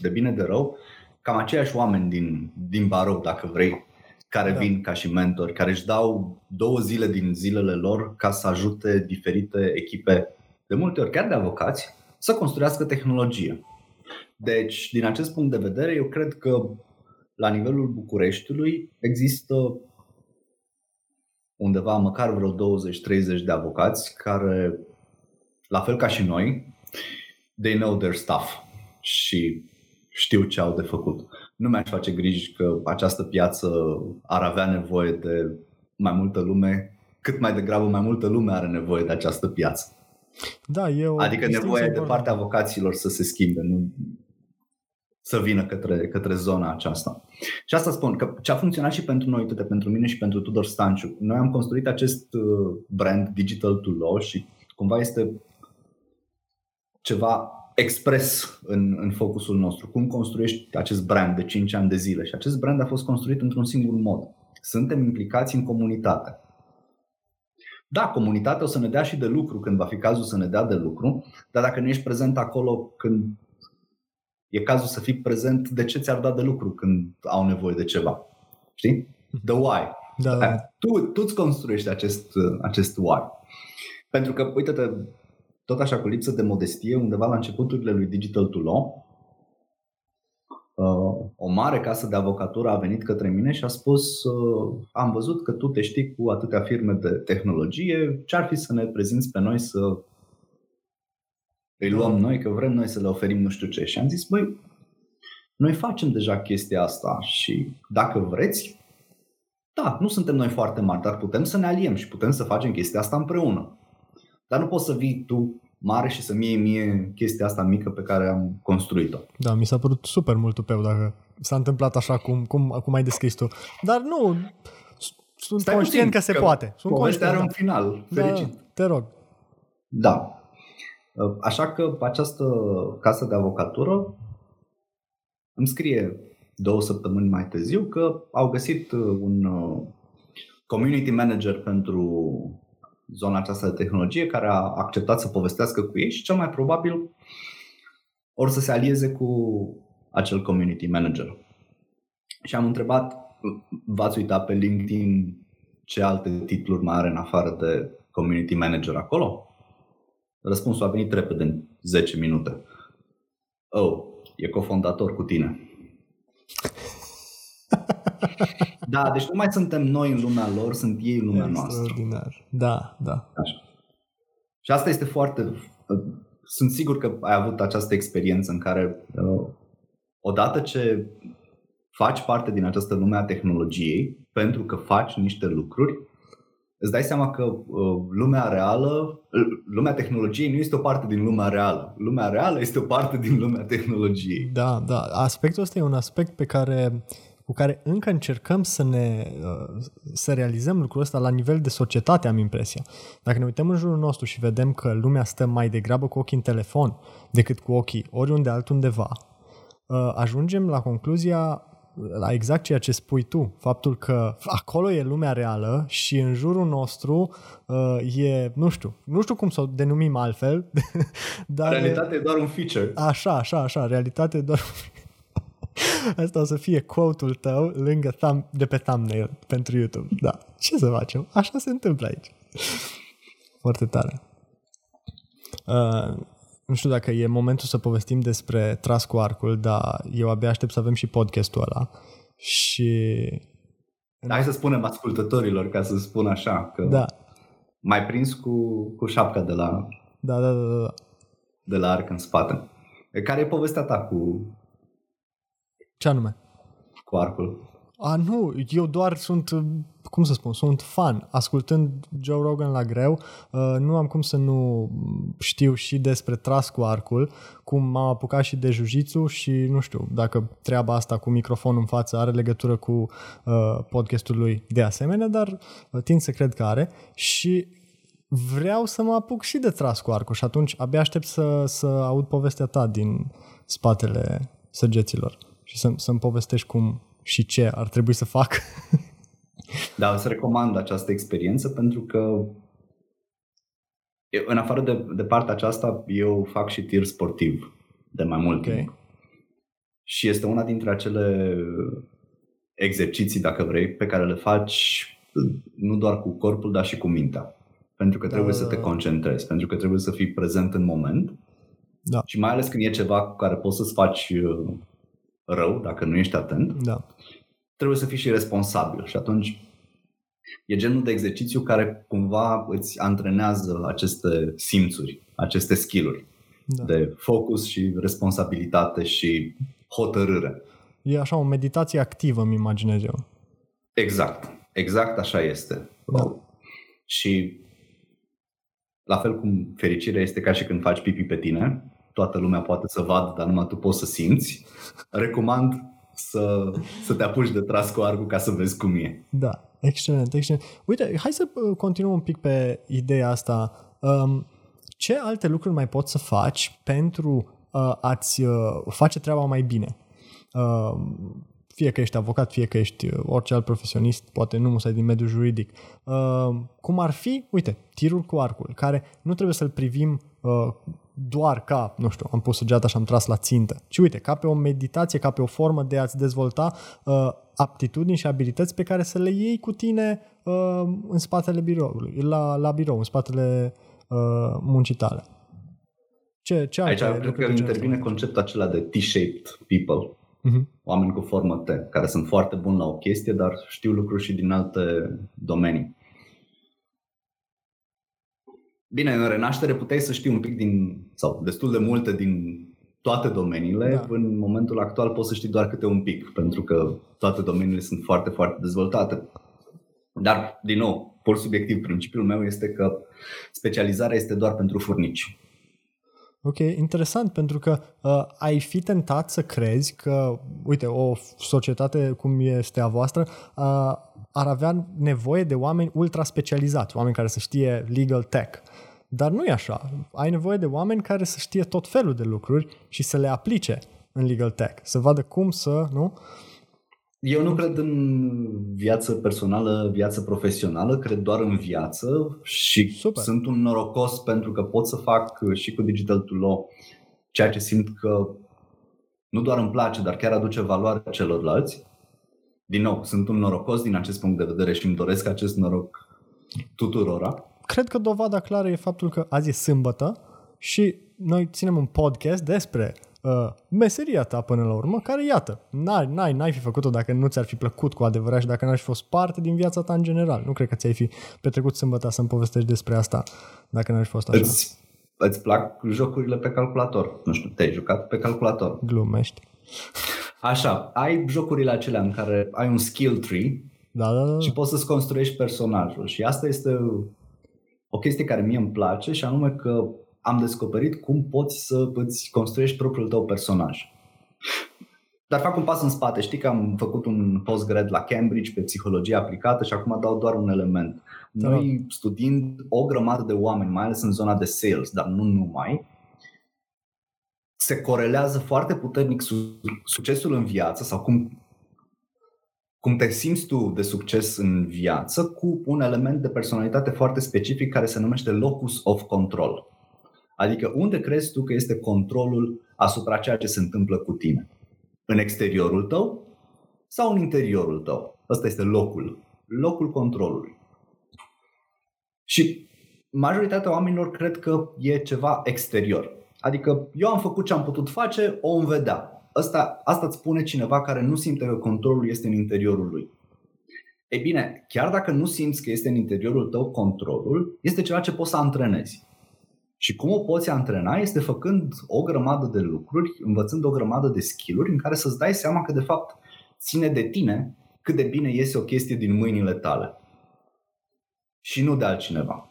de bine de rău, cam aceiași oameni din, din barou, dacă vrei, care da. vin ca și mentori, care își dau două zile din zilele lor ca să ajute diferite echipe, de multe ori chiar de avocați, să construiască tehnologie. Deci, din acest punct de vedere, eu cred că la nivelul Bucureștiului există undeva măcar vreo 20-30 de avocați care, la fel ca și noi, they know their stuff și știu ce au de făcut. Nu mi-aș face griji că această piață ar avea nevoie de mai multă lume, cât mai degrabă mai multă lume are nevoie de această piață. Da, eu adică nevoie de partea avocaților să se schimbe, nu să vină către, către zona aceasta. Și asta spun, că ce a funcționat și pentru noi, toate, pentru mine și pentru Tudor Stanciu. Noi am construit acest uh, brand Digital to Law și cumva este ceva expres în, în focusul nostru. Cum construiești acest brand de 5 ani de zile? Și acest brand a fost construit într-un singur mod. Suntem implicați în comunitate. Da, comunitatea o să ne dea și de lucru când va fi cazul să ne dea de lucru, dar dacă nu ești prezent acolo când e cazul să fii prezent de ce ți-ar da de lucru când au nevoie de ceva. Știi? The why. Da, da. Tu, tu îți construiești acest, acest why. Pentru că, uite-te, tot așa cu lipsă de modestie, undeva la începuturile lui Digital to Law, uh, o mare casă de avocatură a venit către mine și a spus uh, am văzut că tu te știi cu atâtea firme de tehnologie, ce ar fi să ne prezinți pe noi să îi luăm noi, că vrem noi să le oferim nu știu ce. Și am zis, băi, noi facem deja chestia asta și dacă vreți, da, nu suntem noi foarte mari, dar putem să ne aliem și putem să facem chestia asta împreună. Dar nu poți să vii tu mare și să mie mie chestia asta mică pe care am construit-o. Da, mi s-a părut super mult tupeu dacă s-a întâmplat așa cum, cum, cum ai descris tu. Dar nu, sunt Stai conștient puțin, că se că poate. Sunt conștient, are un final da, fericit. Da, te rog. Da. Așa că această casă de avocatură îmi scrie două săptămâni mai târziu că au găsit un uh, community manager pentru zona aceasta de tehnologie care a acceptat să povestească cu ei și cel mai probabil or să se alieze cu acel community manager. Și am întrebat, v-ați uitat pe LinkedIn ce alte titluri mai are în afară de community manager acolo? Răspunsul a venit repede, în 10 minute. Oh, e cofondator cu tine. da, deci nu mai suntem noi în lumea lor, sunt ei în lumea noastră. Extraordinar. Da, da. Așa. Și asta este foarte... Sunt sigur că ai avut această experiență în care uh, odată ce faci parte din această lume a tehnologiei, pentru că faci niște lucruri, îți dai seama că uh, lumea reală, lumea tehnologiei nu este o parte din lumea reală. Lumea reală este o parte din lumea tehnologiei. Da, da. Aspectul ăsta e un aspect pe care cu care încă încercăm să ne uh, să realizăm lucrul ăsta la nivel de societate, am impresia. Dacă ne uităm în jurul nostru și vedem că lumea stă mai degrabă cu ochii în telefon decât cu ochii oriunde altundeva, uh, ajungem la concluzia la exact ceea ce spui tu, faptul că acolo e lumea reală și în jurul nostru uh, e, nu știu, nu știu cum să o denumim altfel, dar... Realitatea e doar un feature. Așa, așa, așa, realitatea e doar Asta o să fie quote-ul tău lângă thumb, de pe thumbnail pentru YouTube. Da. Ce să facem? Așa se întâmplă aici. Foarte tare. Uh, nu știu dacă e momentul să povestim despre tras cu arcul, dar eu abia aștept să avem și podcastul ăla. Și... Hai să spunem ascultătorilor, ca să spun așa, că da. mai prins cu, cu șapca de la, da, da, da, da. de la arc în spate. Care e povestea ta cu... Ce anume? Cu arcul. A, nu, eu doar sunt cum să spun, sunt fan. Ascultând Joe Rogan la greu, uh, nu am cum să nu știu și despre tras cu arcul, cum m-am apucat și de jiu și nu știu dacă treaba asta cu microfonul în față are legătură cu uh, podcastul lui de asemenea, dar uh, tind să cred că are și vreau să mă apuc și de tras cu arcul și atunci abia aștept să, să aud povestea ta din spatele săgeților și să, să-mi povestești cum și ce ar trebui să fac Da, îți recomand această experiență pentru că eu, în afară de, de partea aceasta, eu fac și tir sportiv de mai mult okay. timp. Și este una dintre acele exerciții, dacă vrei, pe care le faci nu doar cu corpul, dar și cu mintea. Pentru că trebuie da. să te concentrezi, pentru că trebuie să fii prezent în moment. Da. Și mai ales când e ceva cu care poți să-ți faci uh, rău, dacă nu ești atent. Da trebuie să fii și responsabil și atunci e genul de exercițiu care cumva îți antrenează aceste simțuri, aceste skill-uri da. de focus și responsabilitate și hotărâre. E așa o meditație activă, îmi imaginez eu. Exact. Exact așa este. Da. Și la fel cum fericirea este ca și când faci pipi pe tine, toată lumea poate să vadă, dar numai tu poți să simți. Recomand să, să te apuci de tras cu arcul ca să vezi cum e. Da, excelent, excelent. Uite, hai să uh, continuăm un pic pe ideea asta. Um, ce alte lucruri mai poți să faci pentru uh, a-ți uh, face treaba mai bine? Uh, fie că ești avocat, fie că ești uh, orice alt profesionist, poate nu musai din mediul juridic. Uh, cum ar fi, uite, tirul cu arcul, care nu trebuie să-l privim uh, doar ca, nu știu, am pus săgeata și am tras la țintă, ci uite, ca pe o meditație, ca pe o formă de a-ți dezvolta uh, aptitudini și abilități pe care să le iei cu tine uh, în spatele biroului, la, la birou, în spatele uh, muncii tale. Ce, ce Aici cred că intervine conceptul acela de T-shaped people, uh-huh. oameni cu formă T, care sunt foarte buni la o chestie, dar știu lucruri și din alte domenii. Bine, în renaștere puteai să știi un pic din, sau destul de multe din toate domeniile. Da. În momentul actual poți să știi doar câte un pic, pentru că toate domeniile sunt foarte, foarte dezvoltate. Dar, din nou, pur subiectiv, principiul meu este că specializarea este doar pentru furnici. Ok, interesant, pentru că uh, ai fi tentat să crezi că, uite, o societate cum este a voastră uh, ar avea nevoie de oameni ultra specializați, oameni care să știe legal tech. Dar nu e așa. Ai nevoie de oameni care să știe tot felul de lucruri și să le aplice în legal tech, să vadă cum să, nu? Eu nu cred în viață personală, viață profesională, cred doar în viață și Super. sunt un norocos pentru că pot să fac și cu Digital to Law ceea ce simt că nu doar îmi place, dar chiar aduce valoare celorlalți. Din nou, sunt un norocos din acest punct de vedere și îmi doresc acest noroc tuturora. Cred că dovada clară e faptul că azi e sâmbătă și noi ținem un podcast despre uh, meseria ta până la urmă, care iată, n-ai, n-ai, n-ai fi făcut-o dacă nu ți-ar fi plăcut cu adevărat și dacă n-ar fi fost parte din viața ta în general. Nu cred că ți-ai fi petrecut sâmbătă să-mi povestești despre asta dacă n-ar fi fost așa. Îți, îți plac jocurile pe calculator? Nu știu, te-ai jucat pe calculator? Glumești. Așa, ai jocurile acelea în care ai un skill tree da, da, da. și poți să-ți construiești personajul. Și asta este o chestie care mie îmi place și anume că am descoperit cum poți să îți construiești propriul tău personaj. dar fac un pas în spate. Știi că am făcut un postgrad la Cambridge pe psihologie aplicată și acum dau doar un element. Noi studiind o grămadă de oameni, mai ales în zona de sales, dar nu numai, se corelează foarte puternic succesul în viață sau cum, cum te simți tu de succes în viață cu un element de personalitate foarte specific care se numește locus of control. Adică unde crezi tu că este controlul asupra ceea ce se întâmplă cu tine? În exteriorul tău sau în interiorul tău? Ăsta este locul, locul controlului. Și majoritatea oamenilor cred că e ceva exterior. Adică eu am făcut ce am putut face, o îmi vedea. Asta, asta îți spune cineva care nu simte că controlul este în interiorul lui. Ei bine, chiar dacă nu simți că este în interiorul tău controlul, este ceva ce poți să antrenezi. Și cum o poți antrena este făcând o grămadă de lucruri, învățând o grămadă de skill-uri în care să-ți dai seama că de fapt ține de tine cât de bine iese o chestie din mâinile tale. Și nu de altcineva.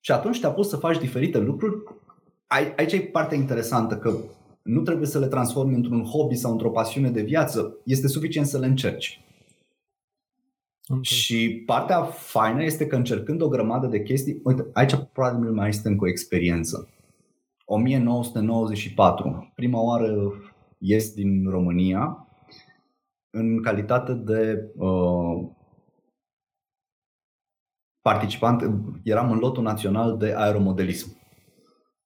Și atunci te-a pus să faci diferite lucruri. Aici e partea interesantă, că nu trebuie să le transformi într-un hobby sau într-o pasiune de viață. Este suficient să le încerci. Okay. Și partea faină este că încercând o grămadă de chestii, uite, aici probabil mai este cu experiență. 1994, prima oară ies din România în calitate de uh, participant, eram în lotul național de aeromodelism.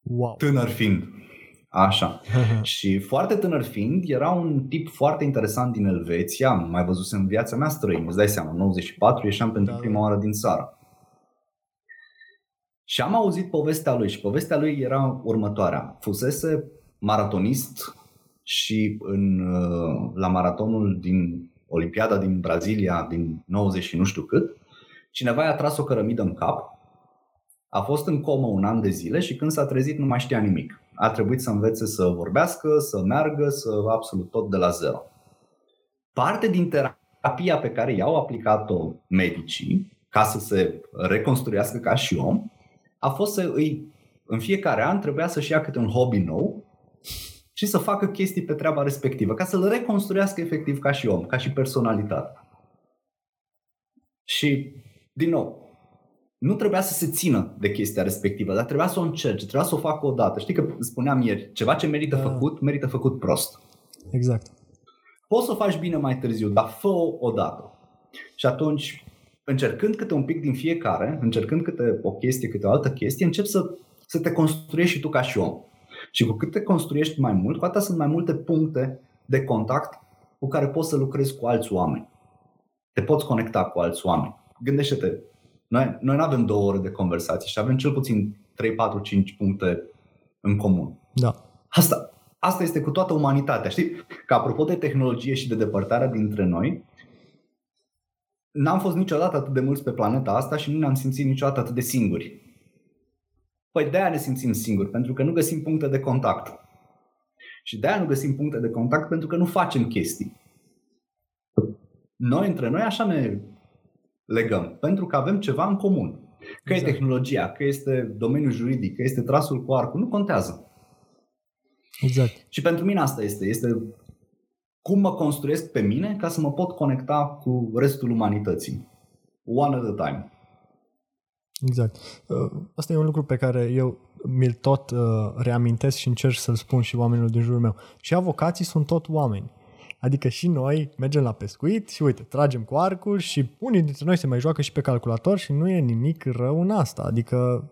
Wow. Tânăr fiind. Așa. și foarte tânăr fiind, era un tip foarte interesant din Elveția, mai văzut în viața mea străin, îți dai seama, 94 ieșeam pentru da, prima da. oară din țară. Și am auzit povestea lui și povestea lui era următoarea. Fusese maratonist și în, uh, la maratonul din Olimpiada din Brazilia din 90 și nu știu cât, cineva i-a tras o cărămidă în cap, a fost în comă un an de zile și când s-a trezit nu mai știa nimic a trebuit să învețe să vorbească, să meargă, să absolut tot de la zero. Parte din terapia pe care i-au aplicat-o medicii ca să se reconstruiască ca și om a fost să îi, în fiecare an trebuia să-și ia câte un hobby nou și să facă chestii pe treaba respectivă, ca să-l reconstruiască efectiv ca și om, ca și personalitate. Și, din nou, nu trebuia să se țină de chestia respectivă, dar trebuia să o încerce, trebuia să o facă o dată. Știi că spuneam ieri, ceva ce merită da. făcut, merită făcut prost. Exact. Poți să o faci bine mai târziu, dar fă-o o dată. Și atunci, încercând câte un pic din fiecare, încercând câte o chestie, câte o altă chestie, încep să, să te construiești și tu ca și om. Și cu cât te construiești mai mult, cu atât sunt mai multe puncte de contact cu care poți să lucrezi cu alți oameni. Te poți conecta cu alți oameni. Gândește-te, noi, noi nu avem două ore de conversație și avem cel puțin 3, 4, 5 puncte în comun. Da. Asta, asta este cu toată umanitatea. Știi? Că apropo de tehnologie și de depărtarea dintre noi, n-am fost niciodată atât de mulți pe planeta asta și nu ne-am simțit niciodată atât de singuri. Păi de-aia ne simțim singuri, pentru că nu găsim puncte de contact. Și de-aia nu găsim puncte de contact pentru că nu facem chestii. Noi între noi așa ne legăm, pentru că avem ceva în comun. Că exact. e tehnologia, că este domeniul juridic, că este trasul cu arcul, nu contează. Exact. Și pentru mine asta este. Este cum mă construiesc pe mine ca să mă pot conecta cu restul umanității. One at a time. Exact. Uh, asta e un lucru pe care eu mi-l tot uh, reamintesc și încerc să-l spun și oamenilor din jurul meu. Și avocații sunt tot oameni. Adică și noi mergem la pescuit și uite, tragem cu arcul și unii dintre noi se mai joacă și pe calculator și nu e nimic rău în asta. Adică,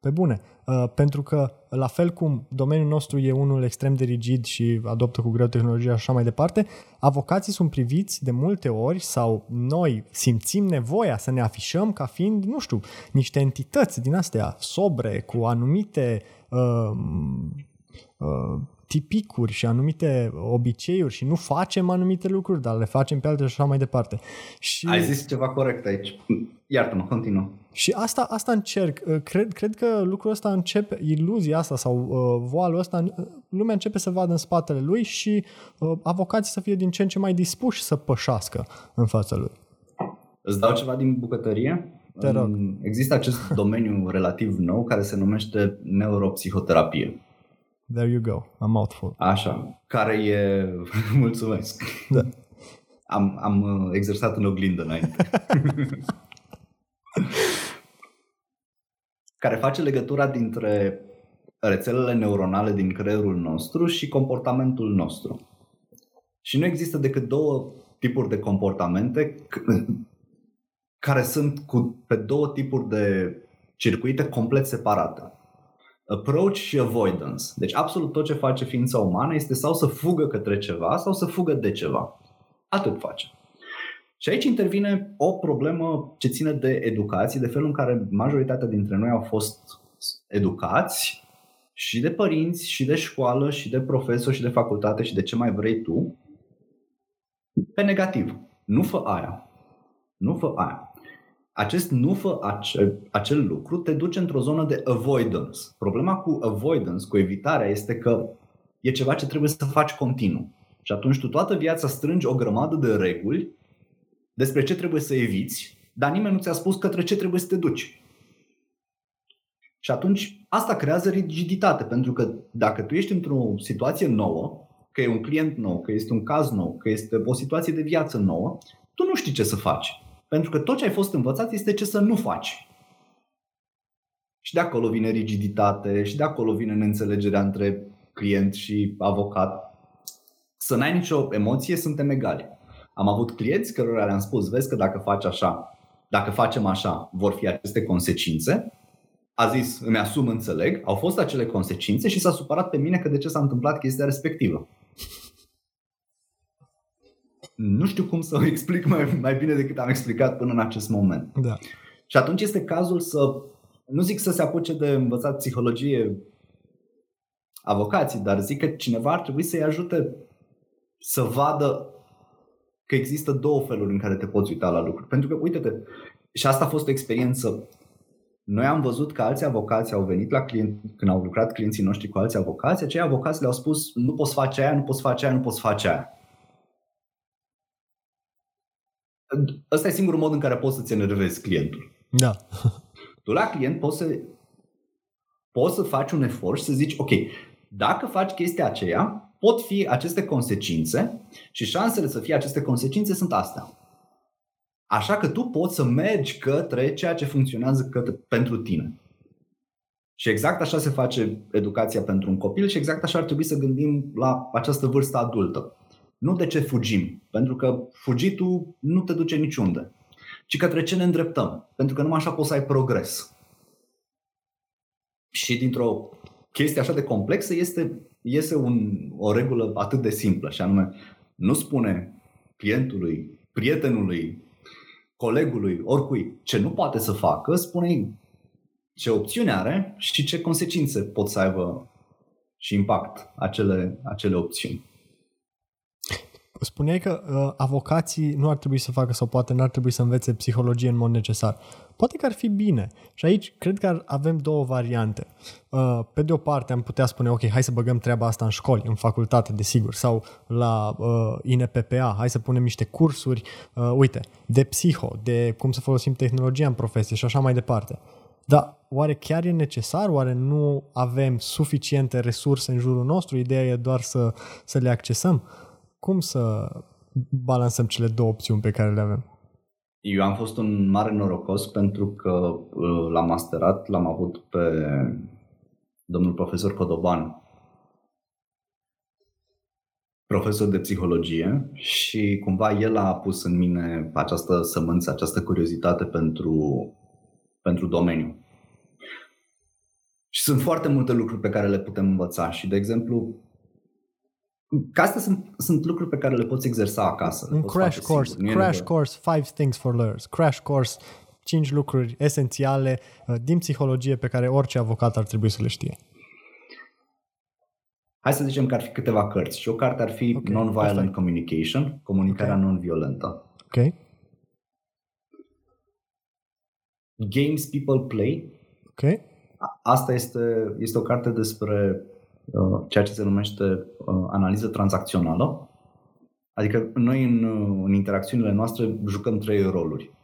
pe bune. Uh, pentru că, la fel cum domeniul nostru e unul extrem de rigid și adoptă cu greu tehnologia și așa mai departe, avocații sunt priviți de multe ori sau noi simțim nevoia să ne afișăm ca fiind, nu știu, niște entități din astea sobre, cu anumite uh, uh, tipicuri și anumite obiceiuri și nu facem anumite lucruri, dar le facem pe altele și așa mai departe. Și... Ai zis ceva corect aici. Iartă-mă, continuă. Și asta, asta încerc. Uh, cred, cred că lucrul ăsta începe, iluzia asta sau uh, voalul ăsta, uh, lumea începe să vadă în spatele lui și uh, avocații să fie din ce în ce mai dispuși să pășească în fața lui. Îți dau ceva din bucătărie? Te rog. Există acest domeniu relativ nou care se numește neuropsihoterapie. There you go, a mouthful. Așa, care e... Mulțumesc. Da. Am, am uh, exersat în oglindă înainte. care face legătura dintre rețelele neuronale din creierul nostru și comportamentul nostru. Și nu există decât două tipuri de comportamente care sunt cu, pe două tipuri de circuite complet separate. Approach și avoidance. Deci absolut tot ce face ființa umană este sau să fugă către ceva sau să fugă de ceva. Atât face. Și aici intervine o problemă ce ține de educație, de felul în care majoritatea dintre noi au fost educați și de părinți, și de școală, și de profesor, și de facultate, și de ce mai vrei tu, pe negativ. Nu fă aia. Nu fă aia. Acest nu fă acel, acel lucru te duce într-o zonă de avoidance. Problema cu avoidance, cu evitarea, este că e ceva ce trebuie să faci continuu. Și atunci tu toată viața strângi o grămadă de reguli despre ce trebuie să eviți, dar nimeni nu ți-a spus către ce trebuie să te duci. Și atunci asta creează rigiditate, pentru că dacă tu ești într-o situație nouă, că e un client nou, că este un caz nou, că este o situație de viață nouă, tu nu știi ce să faci. Pentru că tot ce ai fost învățat este ce să nu faci. Și de acolo vine rigiditate, și de acolo vine neînțelegerea între client și avocat. Să n-ai nicio emoție, suntem egali. Am avut clienți cărora le-am spus, vezi că dacă faci așa, dacă facem așa, vor fi aceste consecințe. A zis, îmi asum, înțeleg, au fost acele consecințe și s-a supărat pe mine că de ce s-a întâmplat chestia respectivă. Nu știu cum să o explic mai, mai bine decât am explicat până în acest moment. Da. Și atunci este cazul să, nu zic să se apuce de învățat psihologie avocații, dar zic că cineva ar trebui să-i ajute să vadă că există două feluri în care te poți uita la lucruri. Pentru că, uite-te, și asta a fost o experiență. Noi am văzut că alți avocați au venit la client, când au lucrat clienții noștri cu alți avocați, acei avocați le-au spus nu poți face aia, nu poți face aia, nu poți face aia. Ăsta e singurul mod în care poți să-ți enervezi clientul. Da. Tu la client poți să, poți să faci un efort și să zici, ok, dacă faci chestia aceea, pot fi aceste consecințe și șansele să fie aceste consecințe sunt astea. Așa că tu poți să mergi către ceea ce funcționează către, pentru tine. Și exact așa se face educația pentru un copil și exact așa ar trebui să gândim la această vârstă adultă. Nu de ce fugim, pentru că fugitul nu te duce niciunde, ci către ce ne îndreptăm, pentru că numai așa poți să ai progres. Și dintr-o chestie așa de complexă este iese un, o regulă atât de simplă și anume nu spune clientului, prietenului, colegului, oricui ce nu poate să facă, spune ce opțiune are și ce consecințe pot să aibă și impact acele, acele opțiuni. Spuneai că uh, avocații nu ar trebui să facă sau poate n-ar trebui să învețe psihologie în mod necesar. Poate că ar fi bine. Și aici cred că avem două variante. Uh, pe de o parte am putea spune, ok, hai să băgăm treaba asta în școli, în facultate, desigur, sau la uh, INPPA, hai să punem niște cursuri, uh, uite, de psiho, de cum să folosim tehnologia în profesie și așa mai departe. Dar oare chiar e necesar? Oare nu avem suficiente resurse în jurul nostru? Ideea e doar să, să le accesăm? Cum să balansăm cele două opțiuni pe care le avem? Eu am fost un mare norocos pentru că uh, l-am masterat, l-am avut pe domnul profesor Codoban, profesor de psihologie și cumva el a pus în mine această sămânță, această curiozitate pentru, pentru domeniu. Și sunt foarte multe lucruri pe care le putem învăța și, de exemplu, Că astea sunt, sunt lucruri pe care le poți exersa acasă. Un crash course, singur. crash course, five things for learners, crash course, cinci lucruri esențiale uh, din psihologie pe care orice avocat ar trebui să le știe. Hai să zicem că ar fi câteva cărți și o carte ar fi okay. Non-Violent Communication, comunicarea okay. non-violentă. Ok. Games People Play. Ok. Asta este, este o carte despre Uh, ceea ce se numește uh, analiză tranzacțională. Adică noi în, uh, în interacțiunile noastre jucăm trei roluri.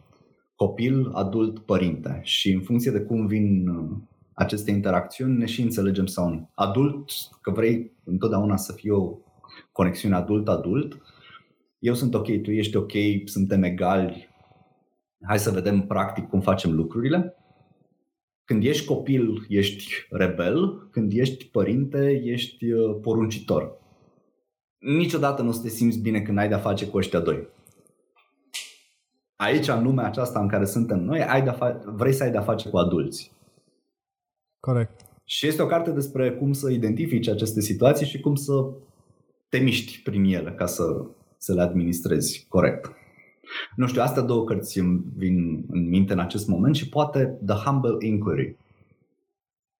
Copil, adult, părinte. Și în funcție de cum vin aceste interacțiuni ne și înțelegem sau nu. Adult, că vrei întotdeauna să fie o conexiune adult-adult, eu sunt ok, tu ești ok, suntem egali, hai să vedem practic cum facem lucrurile. Când ești copil, ești rebel, când ești părinte, ești uh, poruncitor. Niciodată nu o să te simți bine când ai de-a face cu ăștia doi. Aici, în lumea aceasta în care suntem noi, ai de fa- vrei să ai de-a face cu adulți. Corect. Și este o carte despre cum să identifici aceste situații și cum să te miști prin ele ca să, să le administrezi corect. Nu știu, astea două cărți îmi vin în minte în acest moment și poate The Humble Inquiry,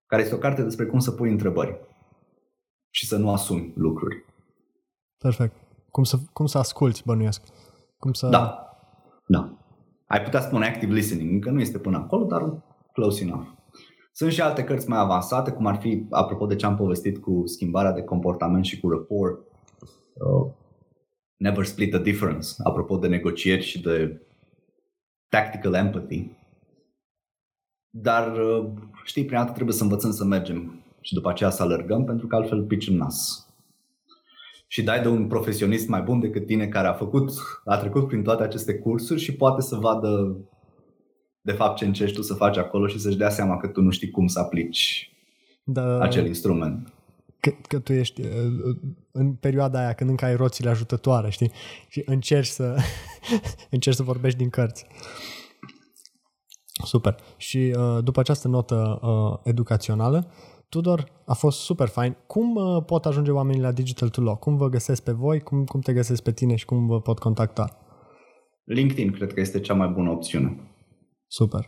care este o carte despre cum să pui întrebări și să nu asumi lucruri. Perfect. Cum să, cum să asculti, bănuiesc. Cum să... Da, da. Ai putea spune active listening, încă nu este până acolo, dar close enough. Sunt și alte cărți mai avansate, cum ar fi, apropo de ce am povestit cu schimbarea de comportament și cu rapport, uh, Never Split the Difference, apropo de negocieri și de tactical empathy. Dar, uh, știi, prima dată trebuie să învățăm să mergem și după aceea să alergăm, pentru că altfel pici în nas. Și dai de un profesionist mai bun decât tine care a făcut, a trecut prin toate aceste cursuri și poate să vadă de fapt ce încerci tu să faci acolo și să-și dea seama că tu nu știi cum să aplici da, acel instrument. Că, că tu ești uh, în perioada aia când încă ai roțile ajutătoare, știi? Și încerci să, încerci să vorbești din cărți. Super. Și uh, după această notă uh, educațională, Tudor a fost super fain. Cum uh, pot ajunge oamenii la Digital to Law? Cum vă găsesc pe voi? Cum, cum te găsesc pe tine și cum vă pot contacta? LinkedIn cred că este cea mai bună opțiune. Super.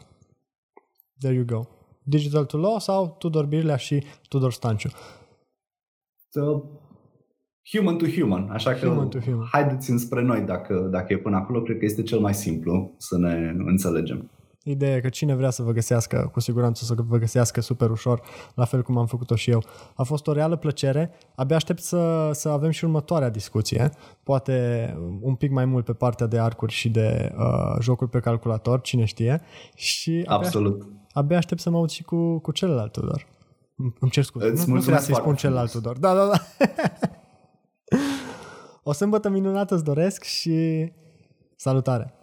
There you go. Digital to Law sau Tudor Birlea și Tudor Stanciu? So, human to human, așa că Human to human. haideți înspre noi dacă, dacă e până acolo, cred că este cel mai simplu să ne înțelegem. Ideea e că cine vrea să vă găsească, cu siguranță să vă găsească super ușor, la fel cum am făcut-o și eu. A fost o reală plăcere. Abia aștept să, să avem și următoarea discuție, poate un pic mai mult pe partea de arcuri și de uh, jocuri pe calculator, cine știe. Și abia Absolut. Aștept, abia aștept să mă aud și cu, cu celălalt Tudor. Îmi cer scuze. Îți nu, nu trebuie să-i spun foarte celălalt frumos. Tudor. Da, da, da. o sâmbătă minunată îți doresc și salutare!